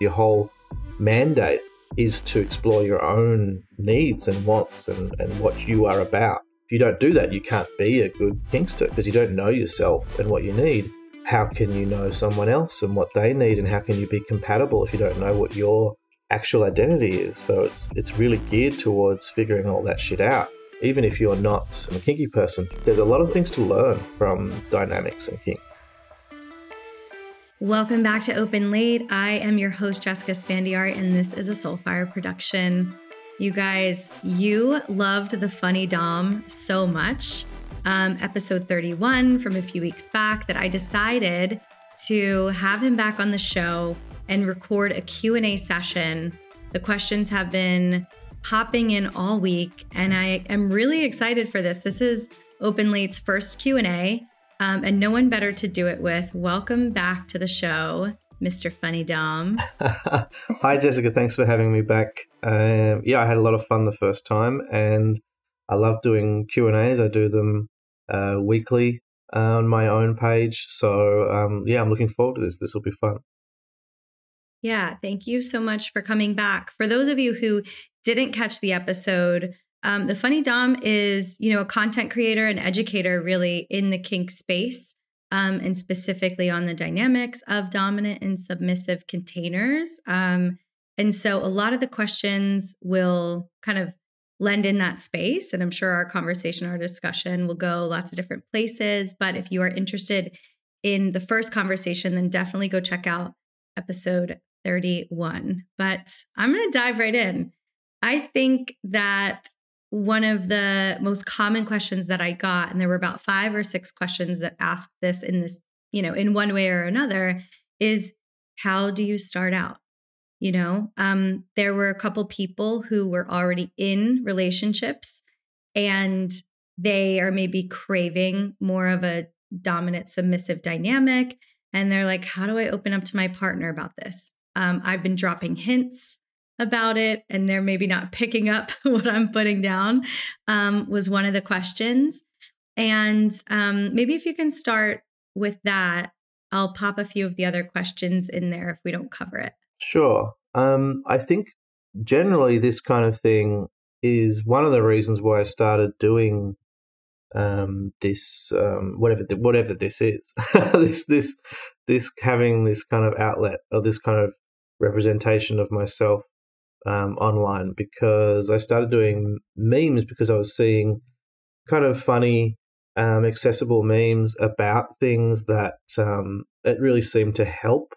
Your whole mandate is to explore your own needs and wants and, and what you are about. If you don't do that, you can't be a good Kinkster because you don't know yourself and what you need. How can you know someone else and what they need, and how can you be compatible if you don't know what your actual identity is? So it's it's really geared towards figuring all that shit out. Even if you're not a kinky person, there's a lot of things to learn from dynamics and kink. Welcome back to Open Late. I am your host, Jessica Esfandiary, and this is a Soulfire production. You guys, you loved the funny Dom so much. Um, episode 31 from a few weeks back that I decided to have him back on the show and record a Q&A session. The questions have been popping in all week and I am really excited for this. This is Open Late's first Q&A um, and no one better to do it with. Welcome back to the show, Mr. Funny Dom. Hi, Jessica. Thanks for having me back. Um, yeah, I had a lot of fun the first time, and I love doing Q and A's. I do them uh, weekly on my own page. So um, yeah, I'm looking forward to this. This will be fun. Yeah, thank you so much for coming back. For those of you who didn't catch the episode, um, the Funny Dom is, you know, a content creator and educator really in the kink space, um, and specifically on the dynamics of dominant and submissive containers. Um, and so a lot of the questions will kind of lend in that space. And I'm sure our conversation, our discussion will go lots of different places. But if you are interested in the first conversation, then definitely go check out episode 31. But I'm going to dive right in. I think that one of the most common questions that I got, and there were about five or six questions that asked this in this, you know, in one way or another, is how do you start out? You know, um, there were a couple people who were already in relationships and they are maybe craving more of a dominant submissive dynamic. And they're like, how do I open up to my partner about this? Um, I've been dropping hints about it and they're maybe not picking up what I'm putting down, um, was one of the questions. And um, maybe if you can start with that, I'll pop a few of the other questions in there if we don't cover it. Sure. Um, I think generally this kind of thing is one of the reasons why I started doing um, this um, whatever whatever this is this this this having this kind of outlet or this kind of representation of myself um, online because I started doing memes because I was seeing kind of funny, um, accessible memes about things that um, it really seemed to help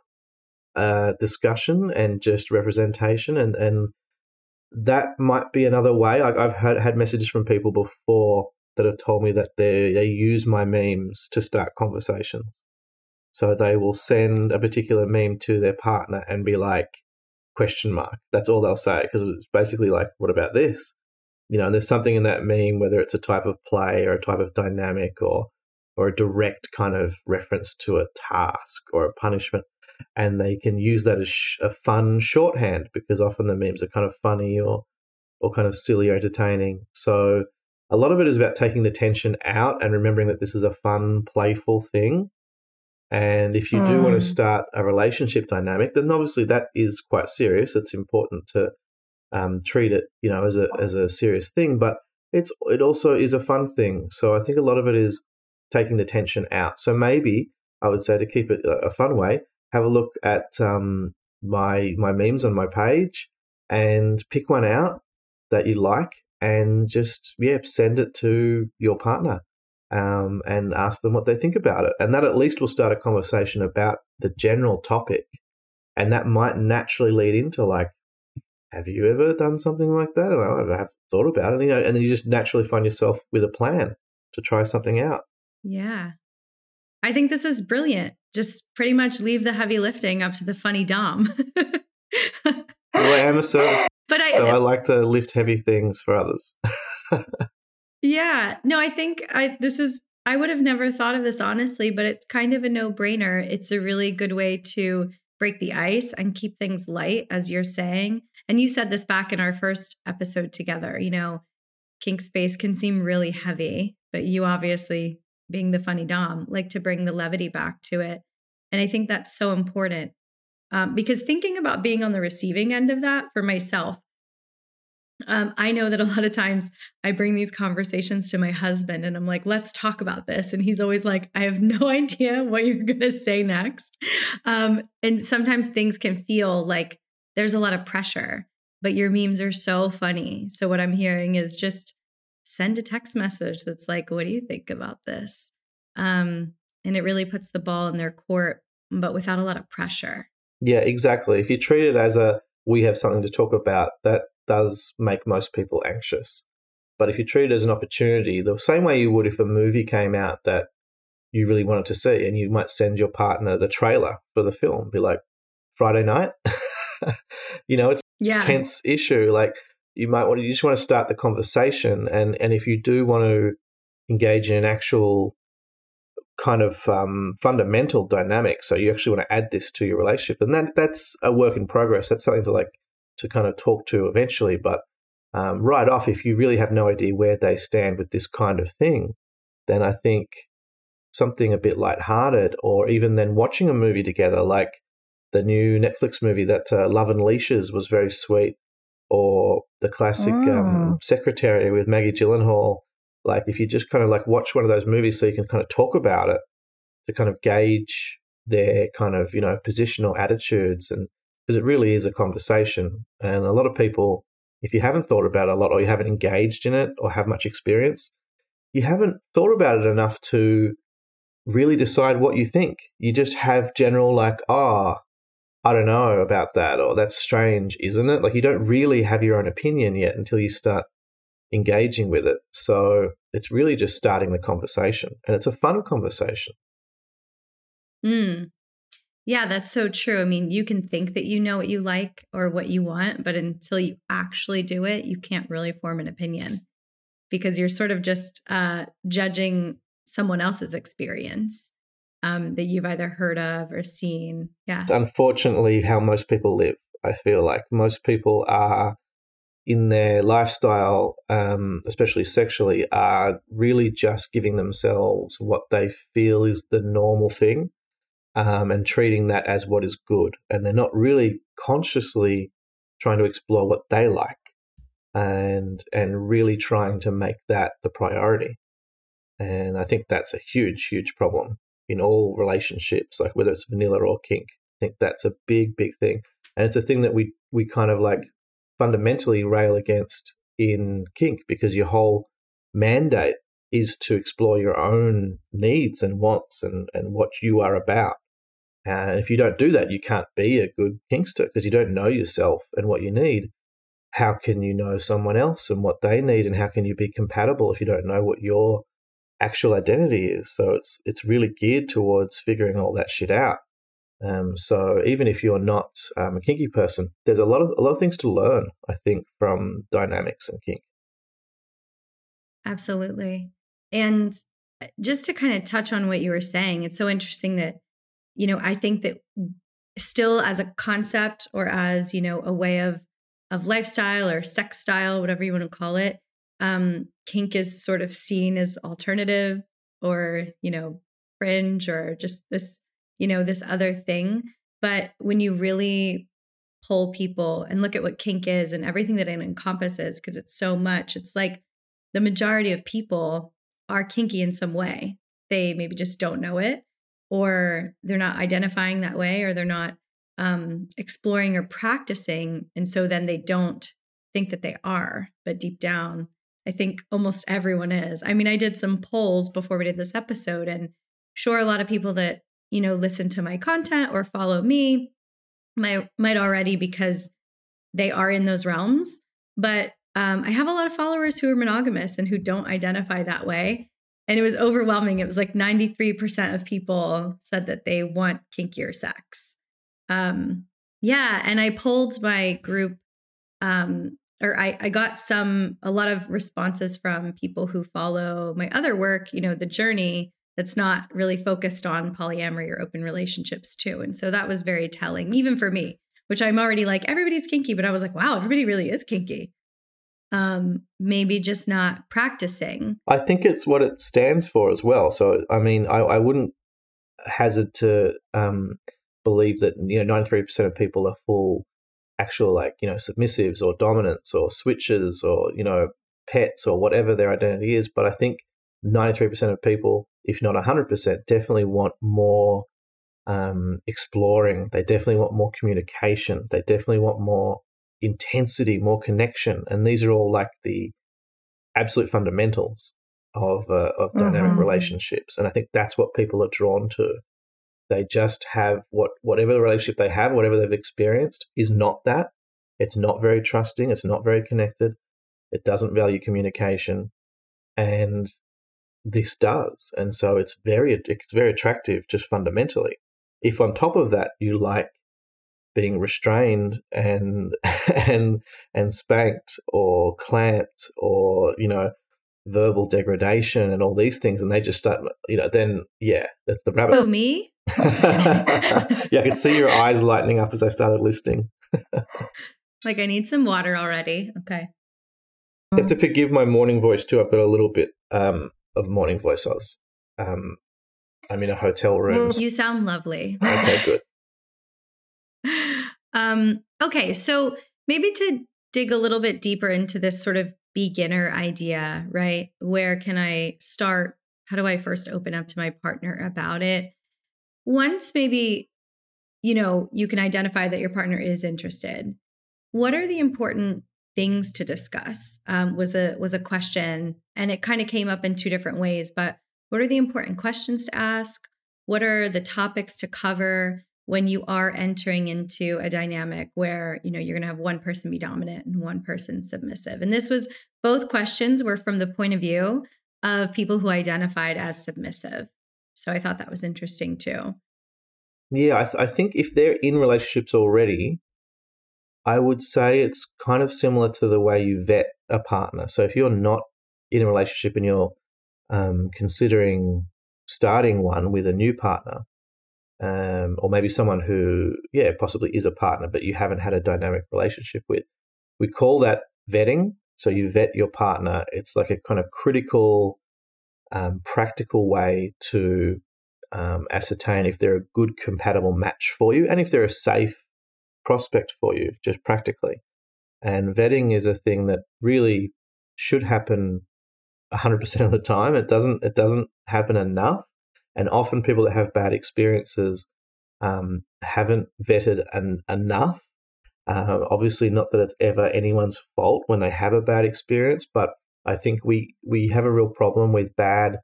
uh, discussion and just representation and and that might be another way. I, I've had messages from people before that have told me that they they use my memes to start conversations. So they will send a particular meme to their partner and be like, question mark. That's all they'll say because it's basically like, what about this? You know, there's something in that meme, whether it's a type of play or a type of dynamic or or a direct kind of reference to a task or a punishment, and they can use that as a fun shorthand because often the memes are kind of funny or or kind of silly or entertaining. So a lot of it is about taking the tension out and remembering that this is a fun, playful thing and if you do mm. want to start a relationship dynamic, then obviously that is quite serious. It's important to um, treat it, you know, as a as a serious thing. But it's it also is a fun thing. So I think a lot of it is taking the tension out. So maybe I would say to keep it a fun way, have a look at um, my my memes on my page and pick one out that you like and just yeah send it to your partner um, and ask them what they think about it. And that at least will start a conversation about the general topic. And that might naturally lead into like, have you ever done something like that? And I have thought about it, you know, and then you just naturally find yourself with a plan to try something out. Yeah. I think this is brilliant. Just pretty much leave the heavy lifting up to the funny Dom. well, I am a service, but I, so I like to lift heavy things for others. yeah, no, I think I this is. I would have never thought of this honestly, but it's kind of a no brainer. It's a really good way to break the ice and keep things light, as you're saying. And you said this back in our first episode together. You know, kink space can seem really heavy, but you obviously, being the funny Dom, like to bring the levity back to it. And I think that's so important um, because thinking about being on the receiving end of that for myself, um, I know that a lot of times I bring these conversations to my husband and I'm like, let's talk about this. And he's always like, I have no idea what you're going to say next. Um, and sometimes things can feel like there's a lot of pressure, but your memes are so funny. So what I'm hearing is just send a text message that's like, what do you think about this? Um, and it really puts the ball in their court, but without a lot of pressure. Yeah, exactly. If you treat it as a we have something to talk about, that does make most people anxious. But if you treat it as an opportunity, the same way you would if a movie came out that you really wanted to see, and you might send your partner the trailer for the film, be like, Friday night? you know, it's yeah. tense issue. Like you might want to, you just want to start the conversation. And, and if you do want to engage in an actual kind of um, fundamental dynamic. So you actually want to add this to your relationship, and that that's a work in progress. That's something to like to kind of talk to eventually. But um, right off, if you really have no idea where they stand with this kind of thing, then I think something a bit lighthearted, or even then watching a movie together, like the new Netflix movie that uh, Love and Leashes was very sweet, or the classic um, mm. um, Secretary with Maggie Gyllenhaal like if you just kind of like watch one of those movies so you can kind of talk about it to kind of gauge their kind of, you know, positional attitudes and because it really is a conversation. And a lot of people, if you haven't thought about it a lot or you haven't engaged in it or have much experience, you haven't thought about it enough to really decide what you think. You just have general like, ah, oh, I don't know about that, or that's strange, isn't it? Like you don't really have your own opinion yet until you start engaging with it. So it's really just starting the conversation, and it's a fun conversation. Hmm. Yeah, that's so true. I mean, you can think that you know what you like or what you want, but until you actually do it, you can't really form an opinion because you're sort of just uh, judging someone else's experience um, that you've either heard of or seen. Yeah. It's unfortunately, how most people live. I feel like most people are in their lifestyle, um, especially sexually, are really just giving themselves what they feel is the normal thing um, and treating that as what is good. And they're not really consciously trying to explore what they like and and really trying to make that the priority. And I think that's a huge, huge problem in all relationships, like whether it's vanilla or kink. I think that's a big, big thing. And it's a thing that we we kind of like fundamentally rail against in kink because your whole mandate is to explore your own needs and wants and, and what you are about. And if you don't do that, you can't be a good kinkster because you don't know yourself and what you need. How can you know someone else and what they need, and how can you be compatible if you don't know what your actual identity is? So it's it's really geared towards figuring all that shit out. Um, so even if you're not um, a kinky person, there's a lot of a lot of things to learn. I think from dynamics and kink. Absolutely, and uh, just to kind of touch on what you were saying, it's so interesting that you know I think that still as a concept or as you know a way of of lifestyle or sex style, whatever you want to call it, um, kink is sort of seen as alternative or you know fringe or just this you know, this other thing. But when you really pull people and look at what kink is and everything that it encompasses, because it's so much, it's like the majority of people are kinky in some way. They maybe just don't know it, or they're not identifying that way, or they're not um, exploring or practicing. And so then they don't think that they are, but deep down, I think almost everyone is. I mean, I did some polls before we did this episode, and sure, a lot of people that you know, listen to my content or follow me might might already because they are in those realms. But um, I have a lot of followers who are monogamous and who don't identify that way. and it was overwhelming. It was like 93% of people said that they want kinkier sex. Um, yeah. And I pulled my group, um, or I, I got some, a lot of responses from people who follow my other work, you know, the journey that's not really focused on polyamory or open relationships too. And so that was very telling, even for me, which I'm already like, everybody's kinky, but I was like, wow, everybody really is kinky. Um, maybe just not practicing. I think it's what it stands for as well. So, I mean, I, I wouldn't hazard to um, believe that you know 93% of people are full actual like you know submissives or dominants or switches or you know pets or whatever their identity is but i think 93% of people if not 100% definitely want more um, exploring they definitely want more communication they definitely want more intensity more connection and these are all like the absolute fundamentals of uh, of dynamic mm-hmm. relationships and i think that's what people are drawn to they just have what whatever the relationship they have, whatever they've experienced, is not that. It's not very trusting. It's not very connected. It doesn't value communication, and this does. And so it's very it's very attractive just fundamentally. If on top of that you like being restrained and and and spanked or clamped or you know verbal degradation and all these things and they just start you know then yeah that's the rabbit oh me? Yeah i could see your eyes lightening up as i started listening. Like i need some water already. Okay. You have to forgive my morning voice too. I've got a little bit um, of morning voice i was um, i'm in a hotel room. You sound lovely. Okay good um okay so maybe to dig a little bit deeper into this sort of beginner idea, right? Where can I start? How do I first open up to my partner about it? Once maybe, you know, you can identify that your partner is interested. What are the important things to discuss? Um, was a was a question, and it kind of came up in two different ways. But what are the important questions to ask? What are the topics to cover? When you are entering into a dynamic where you know you're going to have one person be dominant and one person submissive. And this was both questions were from the point of view of people who identified as submissive. So i thought that was interesting too. Yeah i, th- I think if they're in relationships already i would say it's kind of similar to the way you vet a partner. So if you're not in a relationship and you're um, considering starting one with a new partner um, or maybe someone who, yeah, possibly is a partner, but you haven't had a dynamic relationship with. We call that vetting. So you vet your partner. It's like a kind of critical, um, practical way to um, ascertain if they're a good, compatible match for you and if they're a safe prospect for you, just practically. And vetting is a thing that really should happen 100% of the time. It doesn't. It doesn't happen enough. And often people that have bad experiences um, haven't vetted an, enough. Uh, obviously, not that it's ever anyone's fault when they have a bad experience, but I think we we have a real problem with bad,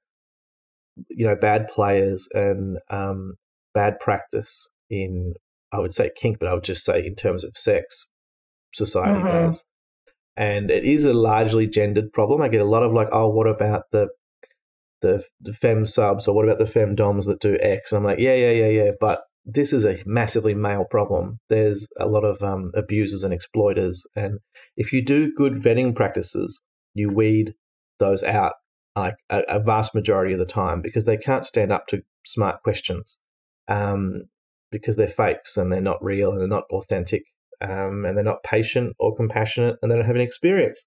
you know, bad players and um, bad practice in I would say kink, but I would just say in terms of sex, society mm-hmm. does. And it is a largely gendered problem. I get a lot of like, oh, what about the the, the fem subs or what about the fem doms that do X? And I'm like, yeah, yeah, yeah, yeah. But this is a massively male problem. There's a lot of um, abusers and exploiters. And if you do good vetting practices, you weed those out like a, a vast majority of the time because they can't stand up to smart questions um, because they're fakes and they're not real and they're not authentic um, and they're not patient or compassionate and they don't have any experience.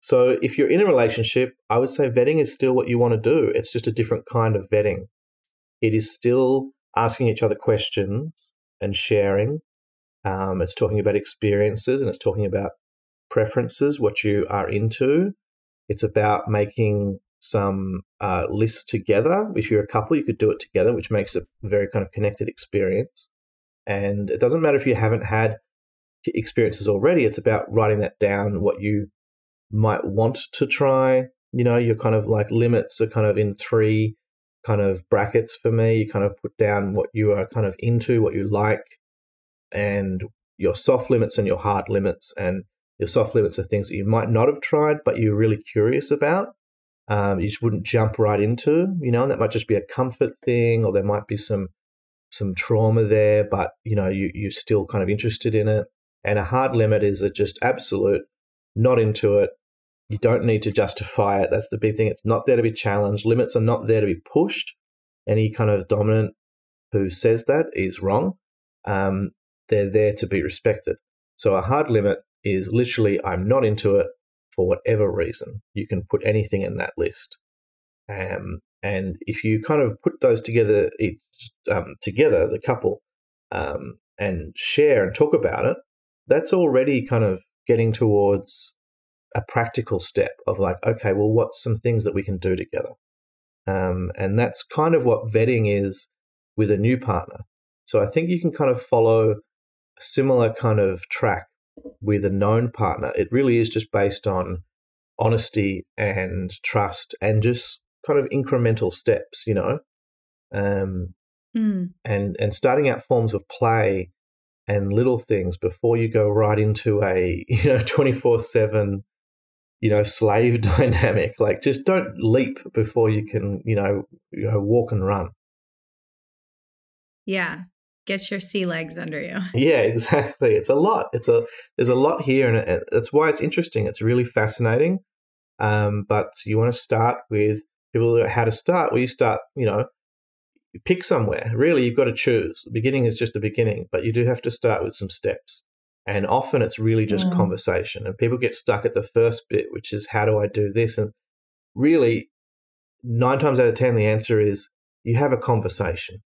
So if you're in a relationship, I would say vetting is still what you want to do. It's just a different kind of vetting. It is still asking each other questions and sharing. Um, it's talking about experiences and it's talking about preferences, what you are into. It's about making some uh, lists together. If you're a couple, you could do it together, which makes it a very kind of connected experience. And it doesn't matter if you haven't had experiences already, it's about writing that down, what you might want to try. You know, your kind of like limits are kind of in three kind of brackets for me. You kind of put down what you are kind of into, what you like, and your soft limits and your hard limits. And your soft limits are things that you might not have tried, but you're really curious about. um, you just wouldn't jump right into, you know, and that might just be a comfort thing, or there might be some some trauma there, but you know, you you're still kind of interested in it. And a hard limit is a just absolute, not into it. You don't need to justify it. That's the big thing. It's not there to be challenged. Limits are not there to be pushed. Any kind of dominant who says that is wrong. Um, they're there to be respected. So a hard limit is literally, I'm not into it for whatever reason. You can put anything in that list. Um, and if you kind of put those together, each, um, together, the couple, um, and share and talk about it, that's already kind of getting towards a practical step of like, okay, well, what's some things that we can do together? Um, and that's kind of what vetting is with a new partner. So I think you can kind of follow a similar kind of track with a known partner. It really is just based on honesty and trust and just kind of incremental steps, you know. Um, mm. and and starting out forms of play and little things before you go right into a you know 24/7 you know slave dynamic. Like just don't leap before you can you know you know walk and run. Yeah. Get your sea legs under you. Yeah exactly. It's a lot. It's a there's a lot here and that's why it's interesting. It's really fascinating. Um, but you want to start with people how to start well you start you know pick somewhere. Really, you've got to choose. The beginning is just the beginning, but you do have to start with some steps. And often it's really just mm. conversation. And people get stuck at the first bit, which is how do I do this? And really, nine times out of 10, the answer is you have a conversation.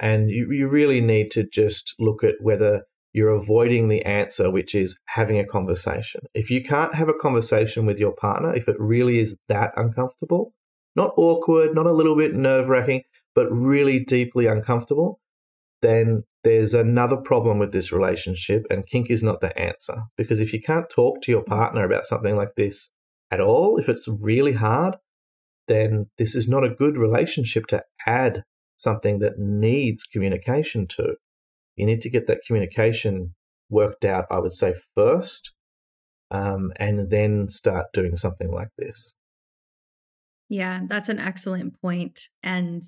And you, you really need to just look at whether you're avoiding the answer, which is having a conversation. If you can't have a conversation with your partner, if it really is that uncomfortable, not awkward, not a little bit nerve wracking, but really deeply uncomfortable, then there's another problem with this relationship, and kink is not the answer. Because if you can't talk to your partner about something like this at all, if it's really hard, then this is not a good relationship to add something that needs communication to. You need to get that communication worked out, I would say, first, um, and then start doing something like this. Yeah, that's an excellent point. And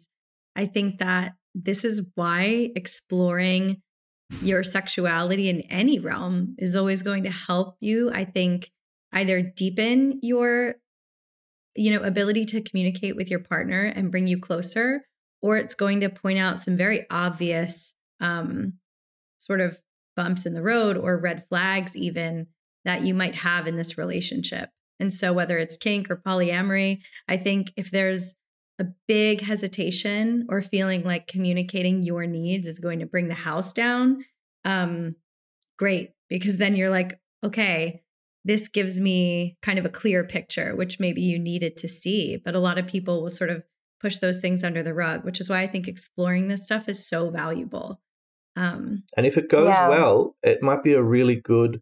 I think that this is why exploring your sexuality in any realm is always going to help you, I think, either deepen your you know ability to communicate with your partner and bring you closer or it's going to point out some very obvious um, sort of bumps in the road or red flags even that you might have in this relationship. And so whether it's kink or polyamory i think if there's a big hesitation or feeling like communicating your needs is going to bring the house down, um, great, because then you're like, okay, this gives me kind of a clear picture, which maybe you needed to see. But a lot of people will sort of push those things under the rug, which is why I think exploring this stuff is so valuable. Um, and if it goes yeah. well, it might be a really good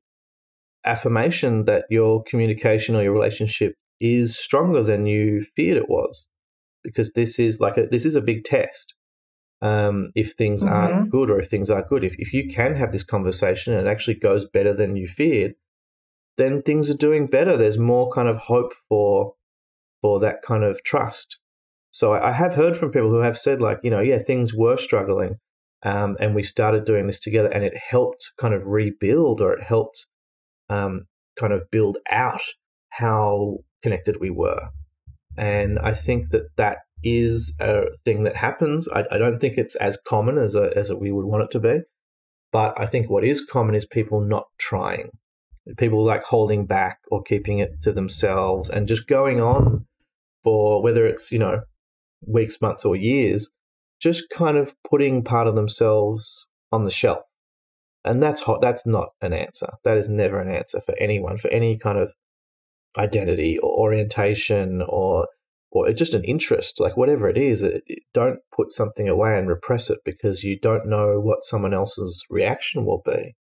affirmation that your communication or your relationship is stronger than you feared it was because this is like a, this is a big test. Um, if things mm-hmm. aren't good or if things are good, if if you can have this conversation and it actually goes better than you feared, then things are doing better. There's more kind of hope for for that kind of trust. So I, I have heard from people who have said like, you know, yeah, things were struggling, um, and we started doing this together, and it helped kind of rebuild or it helped um, kind of build out how connected we were. And I think that that is a thing that happens. I, I don't think it's as common as, a, as we would want it to be. But I think what is common is people not trying. People like holding back or keeping it to themselves and just going on for whether it's, you know, weeks, months, or years, just kind of putting part of themselves on the shelf. And that's hot. That's not an answer. That is never an answer for anyone, for any kind of identity or orientation or or just an interest, like whatever it is, it, it, don't put something away and repress it because you don't know what someone else's reaction will be.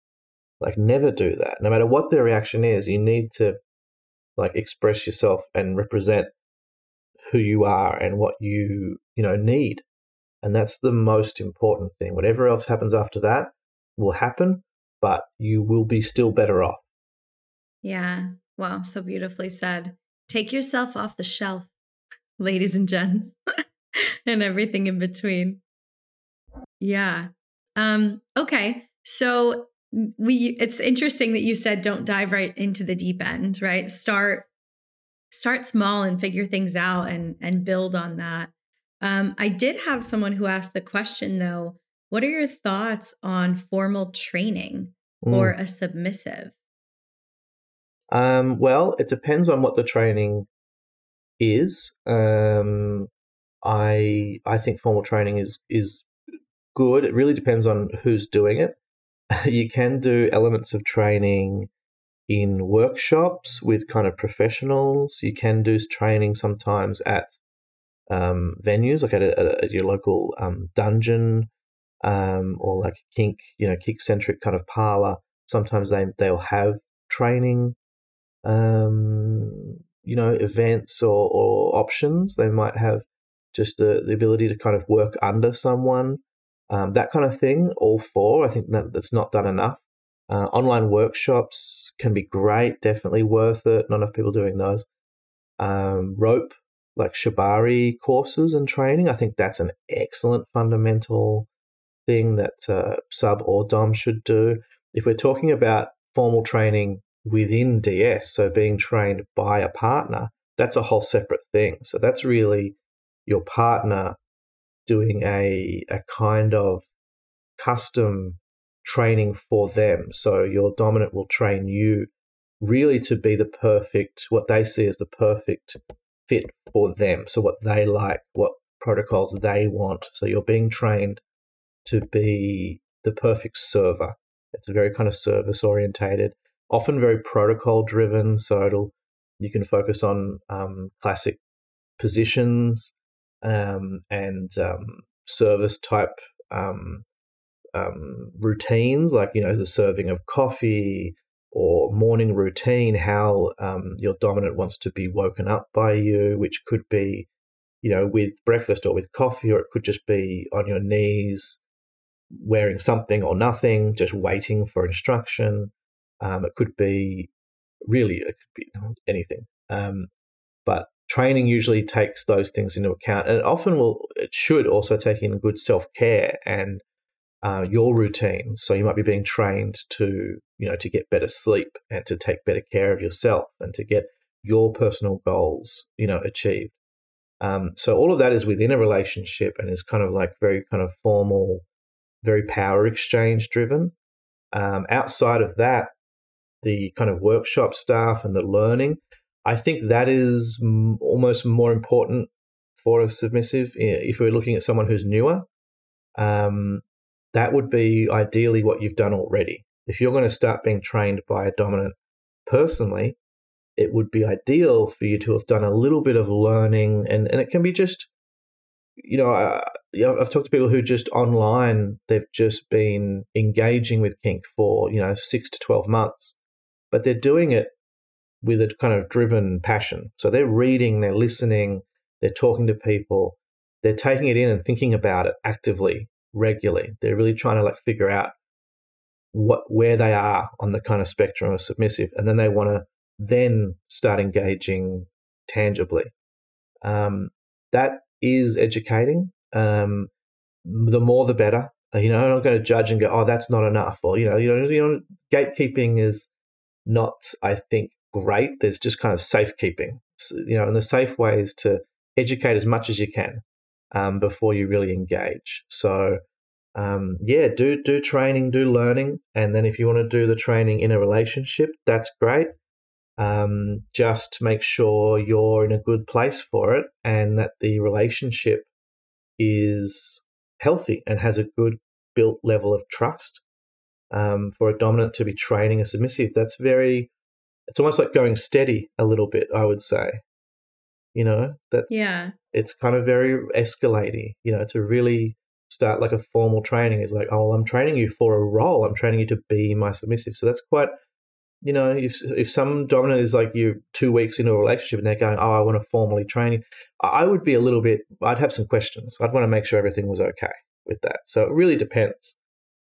Like never do that. No matter what their reaction is, you need to like express yourself and represent who you are and what you, you know, need. And that's the most important thing. Whatever else happens after that will happen, but you will be still better off. Yeah. Wow, so beautifully said. Take yourself off the shelf. ladies and gents, and everything in between. Yeah. Um, okay. So we it's interesting that you said don't dive right into the deep end, right? Start start small and figure things out and and build on that. Um, I did have someone who asked the question though, what are your thoughts on formal training for a submissive? Um, well, it depends on what the training is. Um, I I think formal training is is good. It really depends on who's doing it. You can do elements of training in workshops with kind of professionals. You can do training sometimes at um, venues, like at, a, at, your local um, dungeon um, or like kink, you know, kink centric kind of parlor. Sometimes they they'll have training, um, you know, events or, or options. They might have just the, the ability to kind of work under someone, um, that kind of thing. All four, I think that that's not done enough. Uh, online workshops can be great, definitely worth it. Not enough people doing those. Um, rope, like shibari courses and training, I think that's an excellent fundamental thing that uh, sub or dom should do. If we're talking about formal training within DS, so being trained by a partner, that's a whole separate thing. So that's really your partner doing a a kind of custom training for them. So your dominant will train you really to be the perfect, what they see as the perfect fit for them. So what they like, what protocols they want. So you're being trained to be the perfect server. It's a very kind of service orientated, often very protocol driven. So it'll you can focus on um, classic positions um, and um, service type um, um, routines, like you know the serving of coffee or morning routine, how your dominant wants to be woken up by you, which could be you know with breakfast or with coffee, or it could just be on your knees wearing something or nothing, just waiting for instruction. Um, it could be really it could be anything. Um, but training usually takes those things into account, and often will it should also take in good self care and uh, your routine. So you might be being trained to, you know, to get better sleep and to take better care of yourself and to get your personal goals, you know, achieved. Um, so all of that is within a relationship and is kind of like very kind of formal, very power exchange driven. Um, outside of that, the kind of workshop staff and the learning, I think that is almost more important for a submissive. If we're looking at someone who's newer, um, that would be ideally what you've done already. If you're going to start being trained by a dominant personally, it would be ideal for you to have done a little bit of learning, and, and it can be just, you know, uh, I've talked to people who just online, they've just been engaging with kink for, you know, six to 12 months, but they're doing it with a kind of driven passion. So they're reading, they're listening, they're talking to people, they're taking it in and thinking about it actively regularly. They're really trying to like figure out what where they are on the kind of spectrum of submissive, and then they want to then start engaging tangibly. Um, that is educating. Um, the more, the better. You know, I'm not going to judge and go, "Oh, that's not enough," or you know, you know, you know, gatekeeping is not, I think, great. There's just kind of safekeeping. You know, and the safe way is to educate as much as you can um, before you really engage. So, um, yeah, do do training, do learning, and then if you want to do the training in a relationship, that's great. Um, just make sure you're in a good place for it, and that the relationship is healthy and has a good built level of trust. Um, for a dominant to be training a submissive, that's very. It's almost like going steady a little bit. I would say. You know that yeah. it's kind of very escalating you know to really start like a formal training. Is like oh i'm training you for a role. I'm training you to be my submissive. So that's quite you know if if some dominant is like you two weeks into a relationship and they're going oh i want to formally train you i would be a little bit i'd have some questions. I'd want to make sure everything was okay with that. So it really depends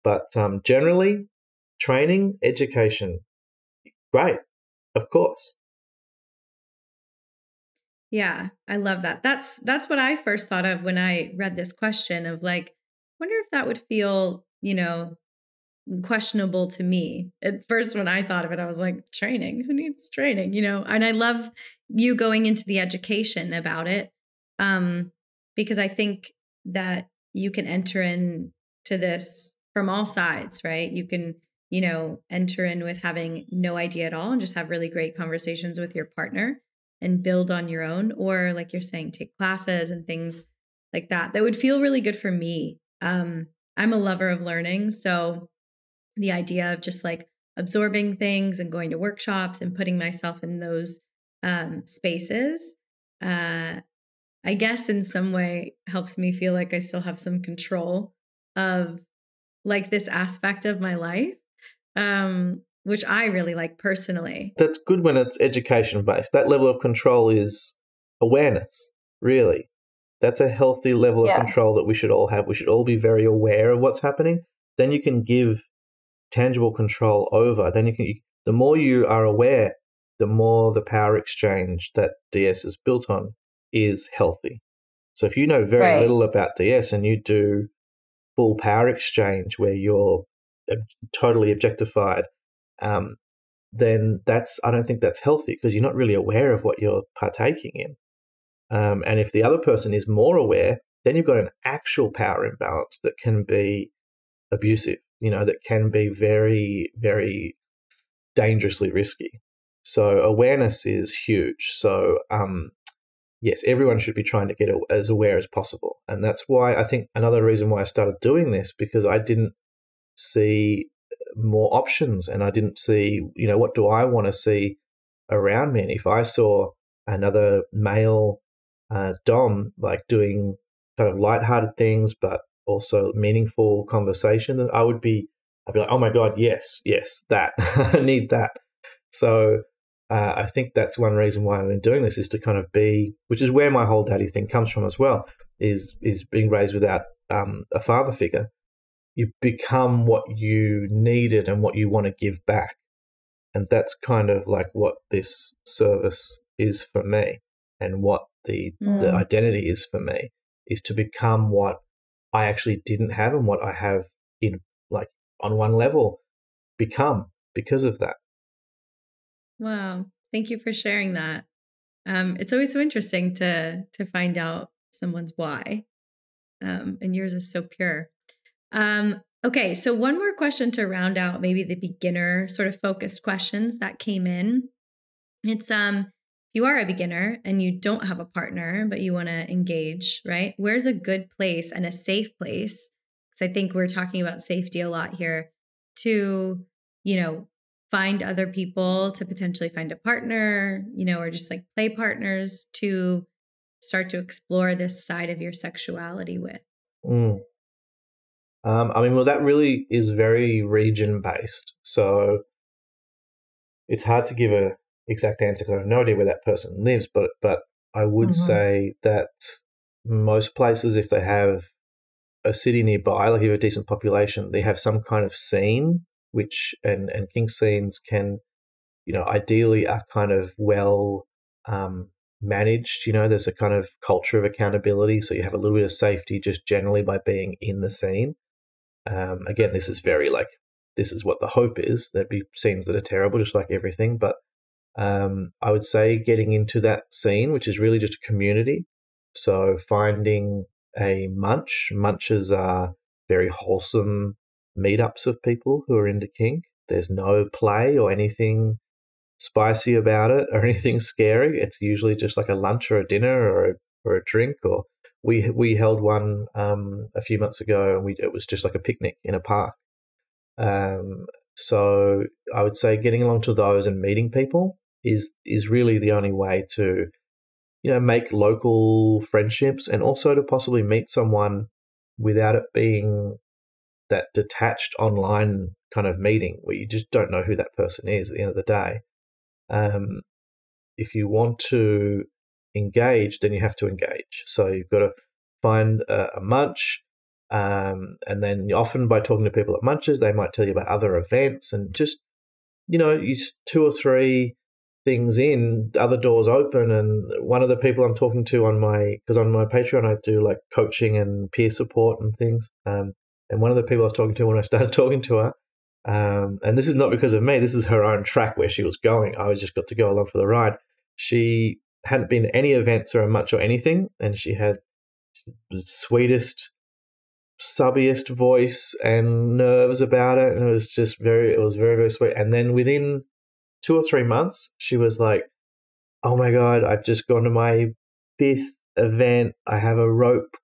but um, generally training education great of course Yeah, I love that. That's that's what I first thought of when I read this question of like, wonder if that would feel, you know, questionable to me. At first, when I thought of it, I was like, training, who needs training? You know, and I love you going into the education about it. Um, because I think that you can enter into this from all sides, right? You can, you know, enter in with having no idea at all and just have really great conversations with your partner and build on your own, or like you're saying, take classes and things like that. That would feel really good for me. Um, I'm a lover of learning. So the idea of just like absorbing things and going to workshops and putting myself in those um, spaces, uh, I guess in some way helps me feel like I still have some control of like this aspect of my life, um, which I really like personally. That's good when it's education based. That level of control is awareness, really. That's a healthy level yeah. of control that we should all have. We should all be very aware of what's happening. Then you can give tangible control over, then you can. The more you are aware, the more the power exchange that DS is built on is healthy. So if you know very right. little about DS and you do full power exchange where you're totally objectified, um, then that's I don't think that's healthy because you're not really aware of what you're partaking in. Um, and if the other person is more aware, then you've got an actual power imbalance that can be abusive you know, that can be very, very dangerously risky. So awareness is huge. So um, yes, everyone should be trying to get as aware as possible, and that's why I think another reason why I started doing this because I didn't see more options, and I didn't see, you know, what do I want to see around me, and if I saw another male uh, dom like doing kind of lighthearted things, but also meaningful conversation, I would be, I'd be like, oh my God, yes, yes, that. I need that. So uh, I think that's one reason why I've been doing this is to kind of be, which is where my whole daddy thing comes from as well, is is being raised without um, a father figure. You become what you needed and what you want to give back, and that's kind of like what this service is for me, and what the mm. the identity is for me is to become what I actually didn't have and what I have in like on one level become because of that. Wow. Thank you for sharing that. Um, it's always so interesting to to find out someone's why. Um, and yours is so pure. Um, okay, so one more question to round out maybe the beginner sort of focused questions that came in. It's um you are a beginner and you don't have a partner, but you want to engage, right? Where's a good place and a safe place? Because I think we're talking about safety a lot here to, you know, find other people to potentially find a partner, you know, or just like play partners to start to explore this side of your sexuality with? Mm. Um, I mean, well, that really is very region based. So it's hard to give a exact answer because I have no idea where that person lives, but but I would mm-hmm. say that most places, if they have a city nearby, like you have a decent population, they have some kind of scene, which and and kink scenes can, you know, ideally are kind of well um, managed. You know, there's a kind of culture of accountability, so you have a little bit of safety just generally by being in the scene. Um, again, this is very like this is what the hope is. There'd be scenes that are terrible, just like everything, but um, I would say getting into that scene, which is really just a community. So finding a munch. Munches are very wholesome meetups of people who are into kink. There's no play or anything spicy about it or anything scary. It's usually just like a lunch or a dinner or a, or a drink. Or we we held one um, a few months ago, and we it was just like a picnic in a park. Um, so I would say getting along to those and meeting people is is really the only way to you know make local friendships and also to possibly meet someone without it being that detached online kind of meeting where you just don't know who that person is at the end of the day. Um, if you want to engage, then you have to engage. So you've got to find a, a munch, um, and then often by talking to people at munches, they might tell you about other events and just you know, you two or three things in, other doors open. And one of the people I'm talking to on my, because on my Patreon, I do like coaching and peer support and things. Um, and one of the people I was talking to when I started talking to her, um, and this is not because of me, this is her own track where she was going. I was just got to go along for the ride. She hadn't been to any events or much or anything, and she had the sweetest, subbiest voice and nerves about it. And it was just very, it was very, very sweet. And then within two or three months, she was like, Oh my God, I've just gone to my fifth event. I have a rope,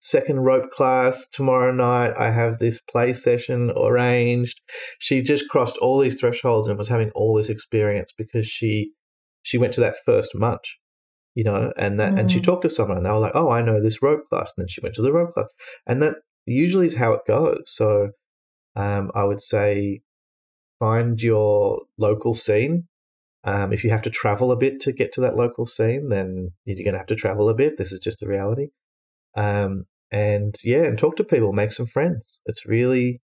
second rope class tomorrow night. I have this play session arranged. She just crossed all these thresholds and was having all this experience because she she went to that first munch you know, and that, mm. and she mm. talked to someone and they were like, oh, I know this rope class. And then she went to the rope class. And that usually is how it goes. So um, I would say find your local scene. Um, if you have to travel a bit to get to that local scene, then you're going to have to travel a bit. This is just the reality. Um, and yeah, and talk to people, make some friends. It's really,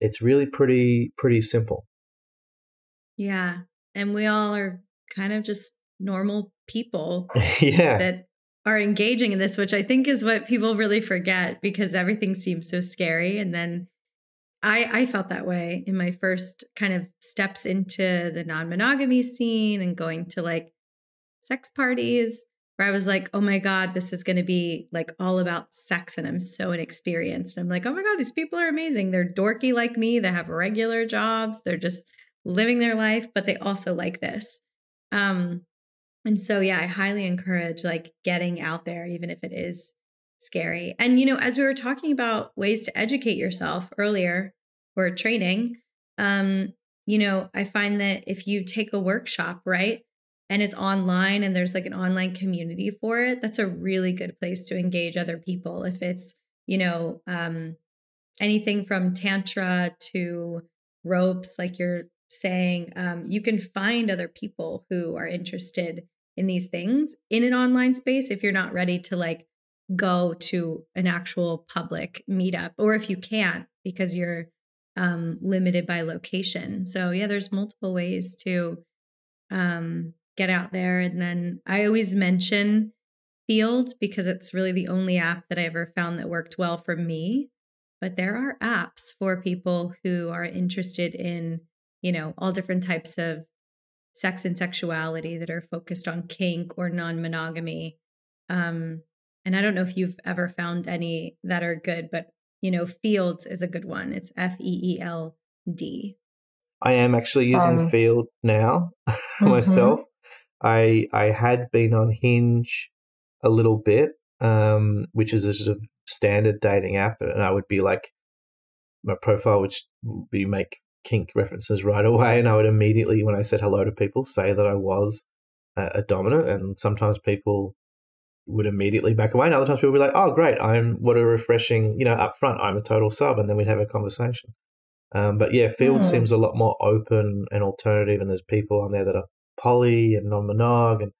it's really pretty, pretty simple. Yeah. And we all are kind of just normal people yeah. that are engaging in this, which I think is what people really forget because everything seems so scary. And then I I felt that way in my first kind of steps into the non-monogamy scene and going to like sex parties where I was like, oh my God, this is going to be like all about sex. And I'm so inexperienced. I'm like, oh my God, these people are amazing. They're dorky like me. They have regular jobs. They're just living their life, but they also like this. Um, and so, yeah, I highly encourage like getting out there, even if it is scary. And, you know, as we were talking about ways to educate yourself earlier or training, um, you know, I find that if you take a workshop, right, and it's online and there's like an online community for it, that's a really good place to engage other people. If it's, you know, um, anything from Tantra to ropes, like you're saying, um, you can find other people who are interested in these things in an online space if you're not ready to like go to an actual public meetup or if you can't because you're um, limited by location. So yeah, there's multiple ways to um, get out there. And then I always mention Feeld because it's really the only app that I ever found that worked well for me. But there are apps for people who are interested in, you know, all different types of sex and sexuality that are focused on kink or non-monogamy. Um, and I don't know if you've ever found any that are good, but you know, Feeld is a good one. It's F E E L D. I am actually using um, Feeld now mm-hmm. myself. I I had been on Hinge a little bit, um, which is a sort of standard dating app, and I would be like, my profile would be make kink references right away, and I would immediately, when I said hello to people, say that I was a, a dominant. And sometimes people would immediately back away, and other times people would be like, "Oh, great! I'm what a refreshing, you know, up front, I'm a total sub," and then we'd have a conversation. Um, but yeah, Feeld mm. seems a lot more open and alternative, and there's people on there that are poly and non-monog and